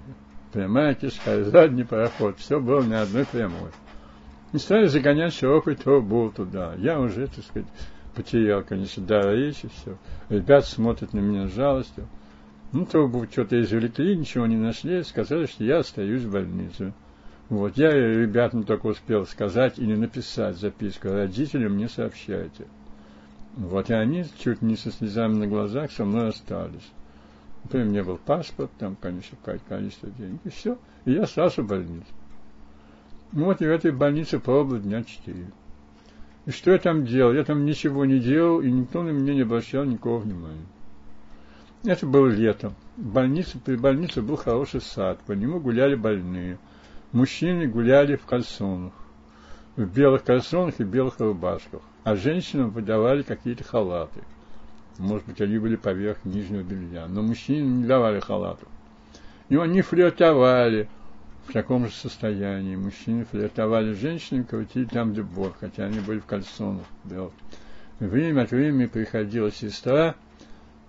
C: прямая кишка, и задний проход, все было на одной прямой. И стали загонять широкую трубу туда. Я уже, так сказать, потерял, конечно, дар речи, все. Ребята смотрят на меня с жалостью. Ну, трубу что-то извлекли, ничего не нашли, сказали, что я остаюсь в больнице. Вот, я ребятам только успел сказать или написать записку, родителям не сообщайте. Вот, и они чуть не со слезами на глазах со мной остались. При мне был паспорт, там, конечно, количество денег, и все. И я остался в больнице. Ну вот, и в этой больнице пробыл дня четыре. И что я там делал? Я там ничего не делал, и никто на меня не обращал никакого внимания. Это было лето. В больнице, при больнице был хороший сад, по нему гуляли больные. Мужчины гуляли в кальсонах, в белых кальсонах и белых рубашках, а женщинам выдавали какие-то халаты. Может быть, они были поверх нижнего белья, но мужчинам не давали халатов. И они флиртовали, в таком же состоянии. Мужчины флиртовали с женщинами, крутили там любовь, хотя они были в кальсонах. Да. Время от времени приходила сестра,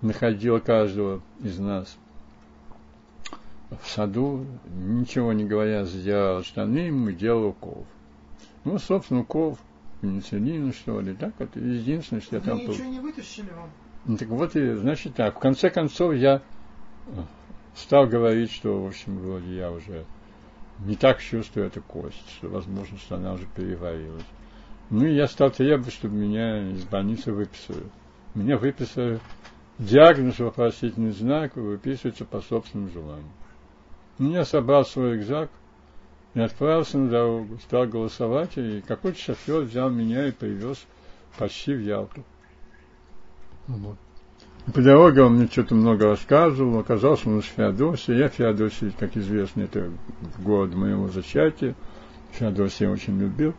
C: находила каждого из нас в саду, ничего не говоря, задирала штаны, мы делали укол. Ну, собственно, укол пенициллина, что ли, так, это единственное, что я
B: Вы
C: там...
B: ничего не вытащили вам?
C: Ну, так вот, и, значит так, в конце концов я стал говорить, что, в общем, вроде я уже не так чувствую эту кость, что, возможно, что она уже переварилась. Ну, и я стал требовать, чтобы меня из больницы выписали. Меня выписали диагноз, вопросительный знак, выписывается по собственному желанию. Ну, я собрал свой рюкзак и отправился на дорогу, стал голосовать, и какой-то шофер взял меня и привез почти в Ялту. Вот. По дороге он мне что-то много рассказывал, оказался он из Феодосии. Я Феодосии, как известно, это город моего зачатия. Феодосия очень любил,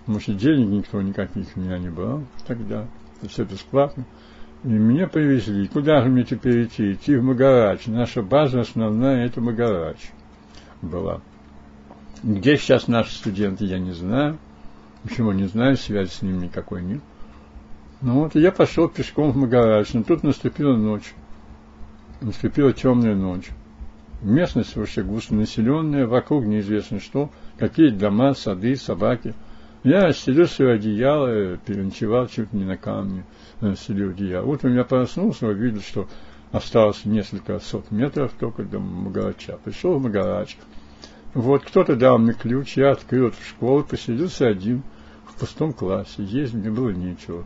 C: потому что денег никто никаких меня не брал тогда, это все бесплатно. И меня привезли. Куда же мне теперь идти? Идти в Магарач. Наша база основная это Магарач была. Где сейчас наши студенты, я не знаю. Почему не знаю, связи с ними никакой нет. Ну вот, и я пошел пешком в Магарач, но тут наступила ночь. Наступила темная ночь. Местность вообще густонаселенная, вокруг неизвестно что, какие дома, сады, собаки. Я стелил свое одеяло, переночевал чуть не на камне, стелил одеяло. Вот у меня проснулся, увидел, что осталось несколько сот метров только до Магарача. Пришел в Магарач. Вот кто-то дал мне ключ, я открыл эту школу, поселился один в пустом классе, есть мне было нечего.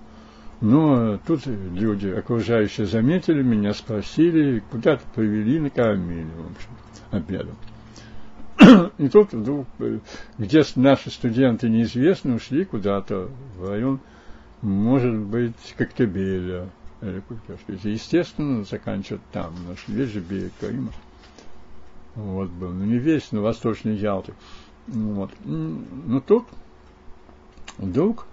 C: Но тут люди, окружающие, заметили меня, спросили, куда-то привели, накормили, в общем, обедом. И тут вдруг, где наши студенты неизвестны, ушли куда-то в район, может быть, Коктебеля. Или Естественно, заканчивать там, наш весь же берег Крыма. Вот был, ну не весь, но восточный Ялты. Вот. Но тут вдруг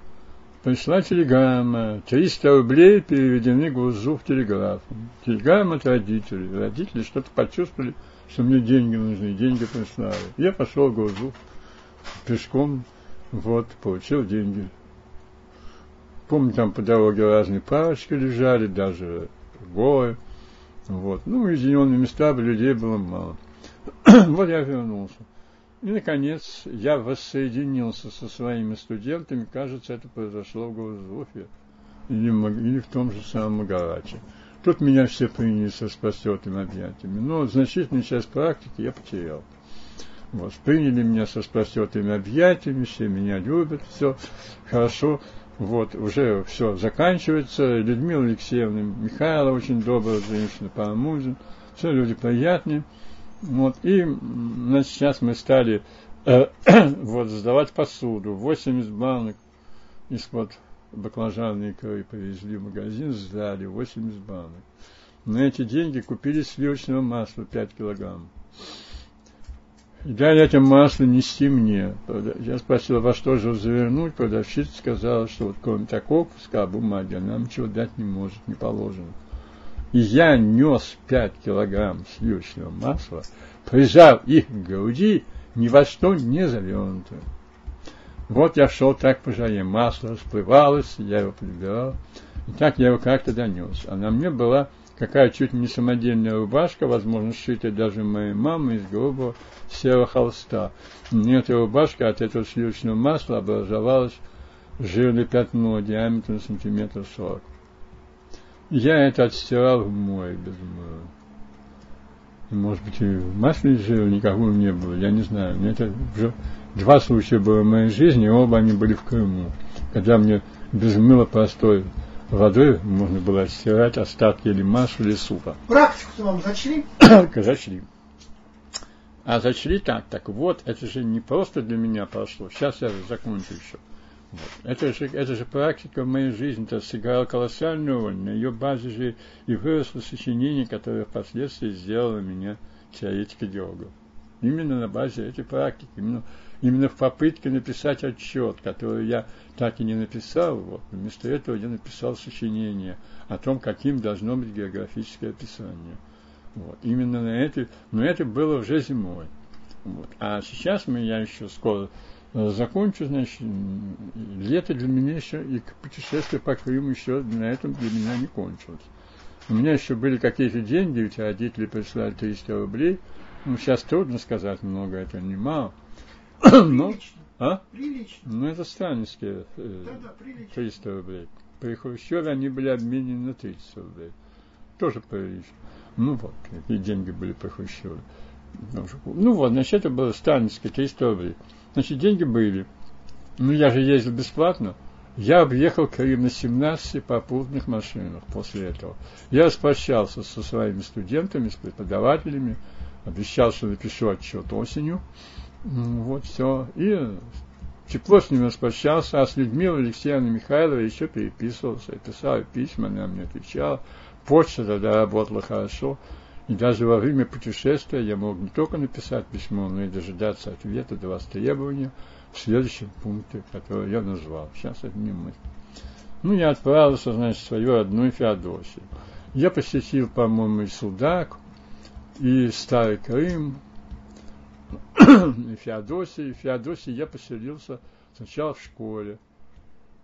C: пришла телеграмма. 300 рублей переведены Гузу в телеграф. Телеграмма от родителей. Родители что-то почувствовали, что мне деньги нужны, деньги прислали. Я пошел в Гузу пешком, вот, получил деньги. Помню, там по дороге разные парочки лежали, даже голые. Вот. Ну, уединенные места, людей было мало. вот я вернулся. И, наконец, я воссоединился со своими студентами. Кажется, это произошло в Госуфе или, или в том же самом Магараче. Тут меня все приняли со спасетыми объятиями. Но значительную часть практики я потерял. Вот, приняли меня со спасетыми объятиями, все меня любят, все хорошо. Вот, уже все заканчивается. Людмила Алексеевна Михайлова, очень добрая женщина, мужу. Все люди приятные. Вот, и значит, сейчас мы стали э, вот, сдавать посуду. 80 банок из-под баклажанной икры повезли в магазин, сдали 80 банок. На эти деньги купили сливочного масла 5 килограмм. Да, это масло нести мне. Я спросил, во что же завернуть. Продавщица сказала, что вот кроме такого куска бумаги она нам ничего дать не может, не положено. И я нес пять килограмм сливочного масла, прижал их к груди, ни во что не завернутое. Вот я шел так по жаре, масло расплывалось, я его прибирал. И так я его как-то донес. А на мне была какая чуть не самодельная рубашка, возможно, сшитая даже моей мамой из грубого серого холста. И эта рубашка от этого сливочного масла образовалась жирное пятно диаметром сантиметров сорок. Я это отстирал в море без мыла. Может быть, и в масле жира никакого не было, я не знаю. Мне это уже два случая было в моей жизни, и оба они были в Крыму. Когда мне без мыла простой водой можно было стирать остатки или масла, или супа.
B: Практику-то вам зачли?
C: зачли. А зачли так, так вот, это же не просто для меня прошло. Сейчас я закончу еще. Это, же, это же практика в моей жизни, это сыграла колоссальную роль. На ее базе же и выросло сочинение, которое впоследствии сделало меня теоретикой геологом. Именно на базе этой практики, именно именно в попытке написать отчет, который я так и не написал, вот, вместо этого я написал сочинение о том, каким должно быть географическое описание. Вот. Именно на это, но это было уже зимой. Вот. А сейчас мы, я еще скоро закончу, значит, лето для меня еще и путешествие по Крыму еще на этом для меня не кончилось. У меня еще были какие-то деньги, ведь родители прислали 300 рублей. Ну, сейчас трудно сказать, много это не мало.
B: Ну,
C: а?
B: Прилично.
C: Ну, это сталинские э, 300 рублей. При Хрущеве они были обменены на 30 рублей. Тоже прилично. Ну вот, какие деньги были при Хрущеве. Ну вот, значит, это было сталинские 300 рублей. Значит, деньги были. Ну, я же ездил бесплатно. Я объехал Крым на 17 попутных машинах после этого. Я распрощался со своими студентами, с преподавателями, обещал, что напишу отчет осенью. Вот все. И тепло с ним распрощался, а с Людмилой Алексеевной Михайловой еще переписывался, писал письма, она мне отвечала. Почта тогда работала хорошо. И даже во время путешествия я мог не только написать письмо, но и дожидаться ответа до востребования в следующем пункте, который я назвал. Сейчас это мы. Ну, я отправился, значит, в свою родную Феодосию. Я посетил, по-моему, и Судак, и Старый Крым, Феодосии. В Феодосии я поселился сначала в школе.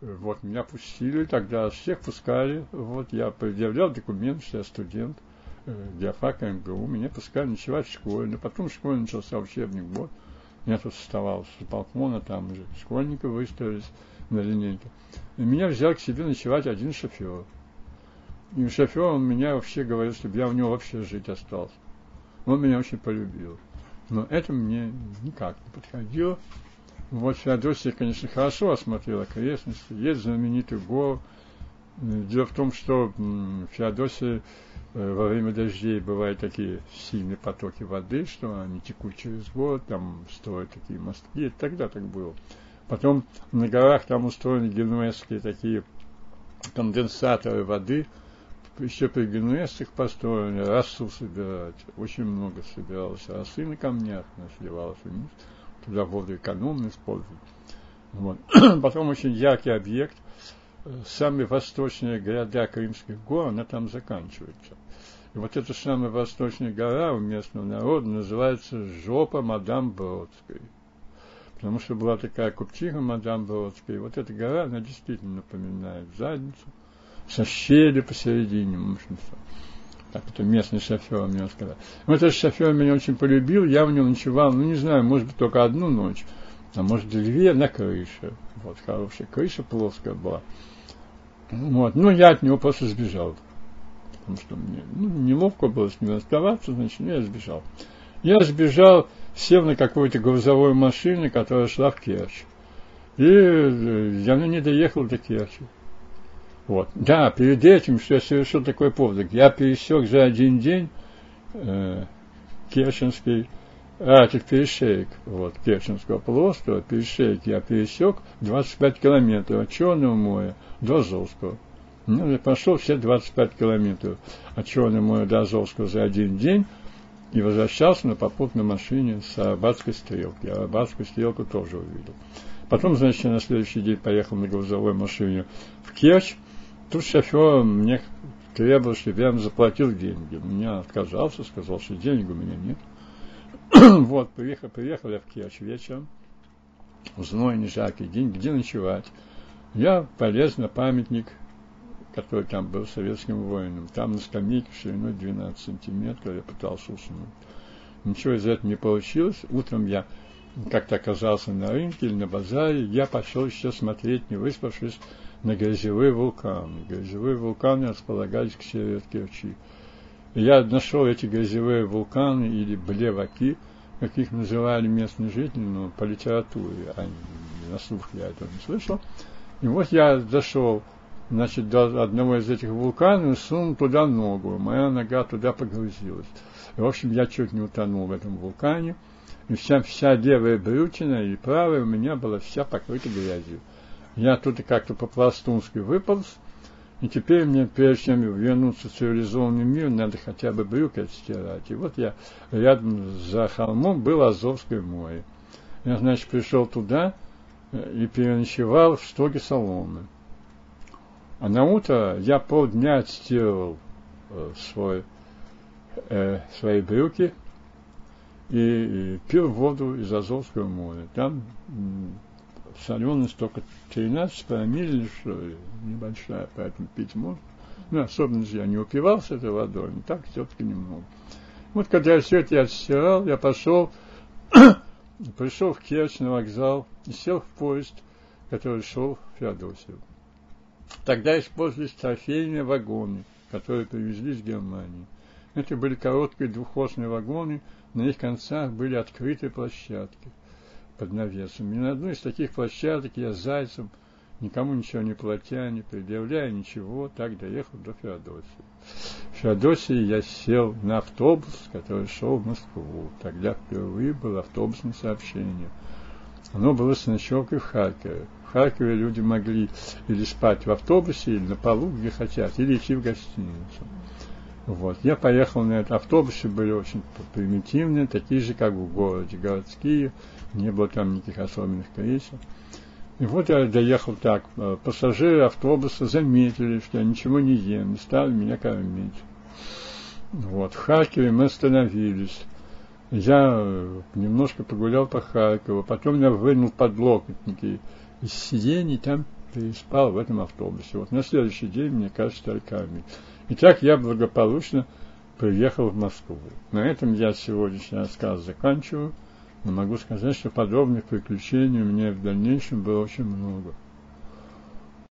C: Вот, меня пустили, тогда всех пускали. Вот, я предъявлял документ, что я студент диафака э, МГУ. Меня пускали ночевать в школе. Но потом в школе начался учебный год. Я тут оставался с балкона, там уже школьники выставились на линейке. И меня взял к себе ночевать один шофер. И шофер, он меня вообще говорил, чтобы я у него вообще жить остался. Он меня очень полюбил. Но это мне никак не подходило. Вот Феодосия, конечно, хорошо осмотрела окрестности. Есть знаменитый гор. Дело в том, что э, во время дождей бывают такие сильные потоки воды, что они текут через год, там строят такие мостки. Тогда так было. Потом на горах там устроены генуэзские такие конденсаторы воды – еще при генуэзцах построили, расу собирать. Очень много собиралось росы на камнях, она сливалась вниз. Туда воду экономно использовать. Вот. Потом очень яркий объект. Самая восточная гряда Крымских гор, она там заканчивается. И вот эта самая восточная гора у местного народа называется Жопа Мадам Бродской. Потому что была такая купчиха Мадам Бродская. И вот эта гора, она действительно напоминает задницу со щелью посередине. В общем, так это местный шофер мне сказал. Вот этот шофер меня очень полюбил, я в нем ночевал, ну не знаю, может быть только одну ночь, а может две на крыше. Вот, хорошая крыша плоская была. Вот, ну я от него просто сбежал. Потому что мне ну, неловко было с ним оставаться, значит, ну, я сбежал. Я сбежал, сел на какую-то грузовую машину, которая шла в Керчь. И э, я не доехал до Керчи. Вот. Да, перед этим, что я совершил такой подвиг, я пересек за один день э, Керченский, а, это перешеек, вот, Керченского полуострова, перешеек я пересек 25 километров от Черного моря до Азовского. Ну, я пошел все 25 километров от Черного моря до Азовского за один день, и возвращался на попутной машине с Арбатской стрелки. А Арбатскую стрелку тоже увидел. Потом, значит, я на следующий день поехал на грузовой машине в Керчь. Тут шофер мне требовал, чтобы я ему заплатил деньги. Меня отказался, сказал, что денег у меня нет. вот, приехал, приехал я в Керчь вечером. Знойный, жаркий день, где ночевать. Я полез на памятник который там был советским воином. Там на скамейке шириной 12 сантиметров я пытался уснуть. Ничего из этого не получилось. Утром я как-то оказался на рынке или на базаре. Я пошел еще смотреть, не выспавшись, на грязевые вулканы. Грязевые вулканы располагались к северу от Керчи. я нашел эти грязевые вулканы или блеваки, как их называли местные жители, но по литературе, а на слух я этого не слышал. И вот я зашел значит, до одного из этих вулканов и сунул туда ногу. Моя нога туда погрузилась. В общем, я чуть не утонул в этом вулкане. И вся, вся левая брючина и правая у меня была вся покрыта грязью. Я тут как-то по-пластунски выполз, и теперь мне, прежде чем вернуться в цивилизованный мир, надо хотя бы брюки отстирать. И вот я рядом за холмом было Азовское море. Я, значит, пришел туда э, и переночевал в стоге соломы. А на утро я полдня отстирывал э, свой, э, свои брюки и, и пил воду из Азовского моря. Там соленость только 13 промилле, что ли, небольшая, поэтому пить можно. Ну, особенно я не упивался этой водой, но так все-таки немного. Вот когда я все это я отстирал, я пошел, пришел в Керчь на вокзал и сел в поезд, который шел в Феодосию. Тогда использовались трофейные вагоны, которые привезли из Германии. Это были короткие двухосные вагоны, на их концах были открытые площадки под навесом. И на одной из таких площадок я зайцем, никому ничего не платя, не предъявляя ничего, так доехал до Феодосии. В Феодосии я сел на автобус, который шел в Москву. Тогда впервые было автобусное сообщение. Оно было с ночевкой в Харькове. Харькове люди могли или спать в автобусе, или на полу, где хотят, или идти в гостиницу. Вот. Я поехал на этом автобусе, были очень примитивные, такие же, как в городе, городские, не было там никаких особенных кресел. И вот я доехал так, э, пассажиры автобуса заметили, что я ничего не ем, и стали меня кормить. Вот. В Харькове мы остановились. Я э, немножко погулял по Харькову, потом я вынул подлокотники из сидений там переспал в этом автобусе. Вот на следующий день, мне кажется, только И так я благополучно приехал в Москву. На этом я сегодняшний рассказ заканчиваю, но могу сказать, что подобных приключений у меня в дальнейшем было очень много.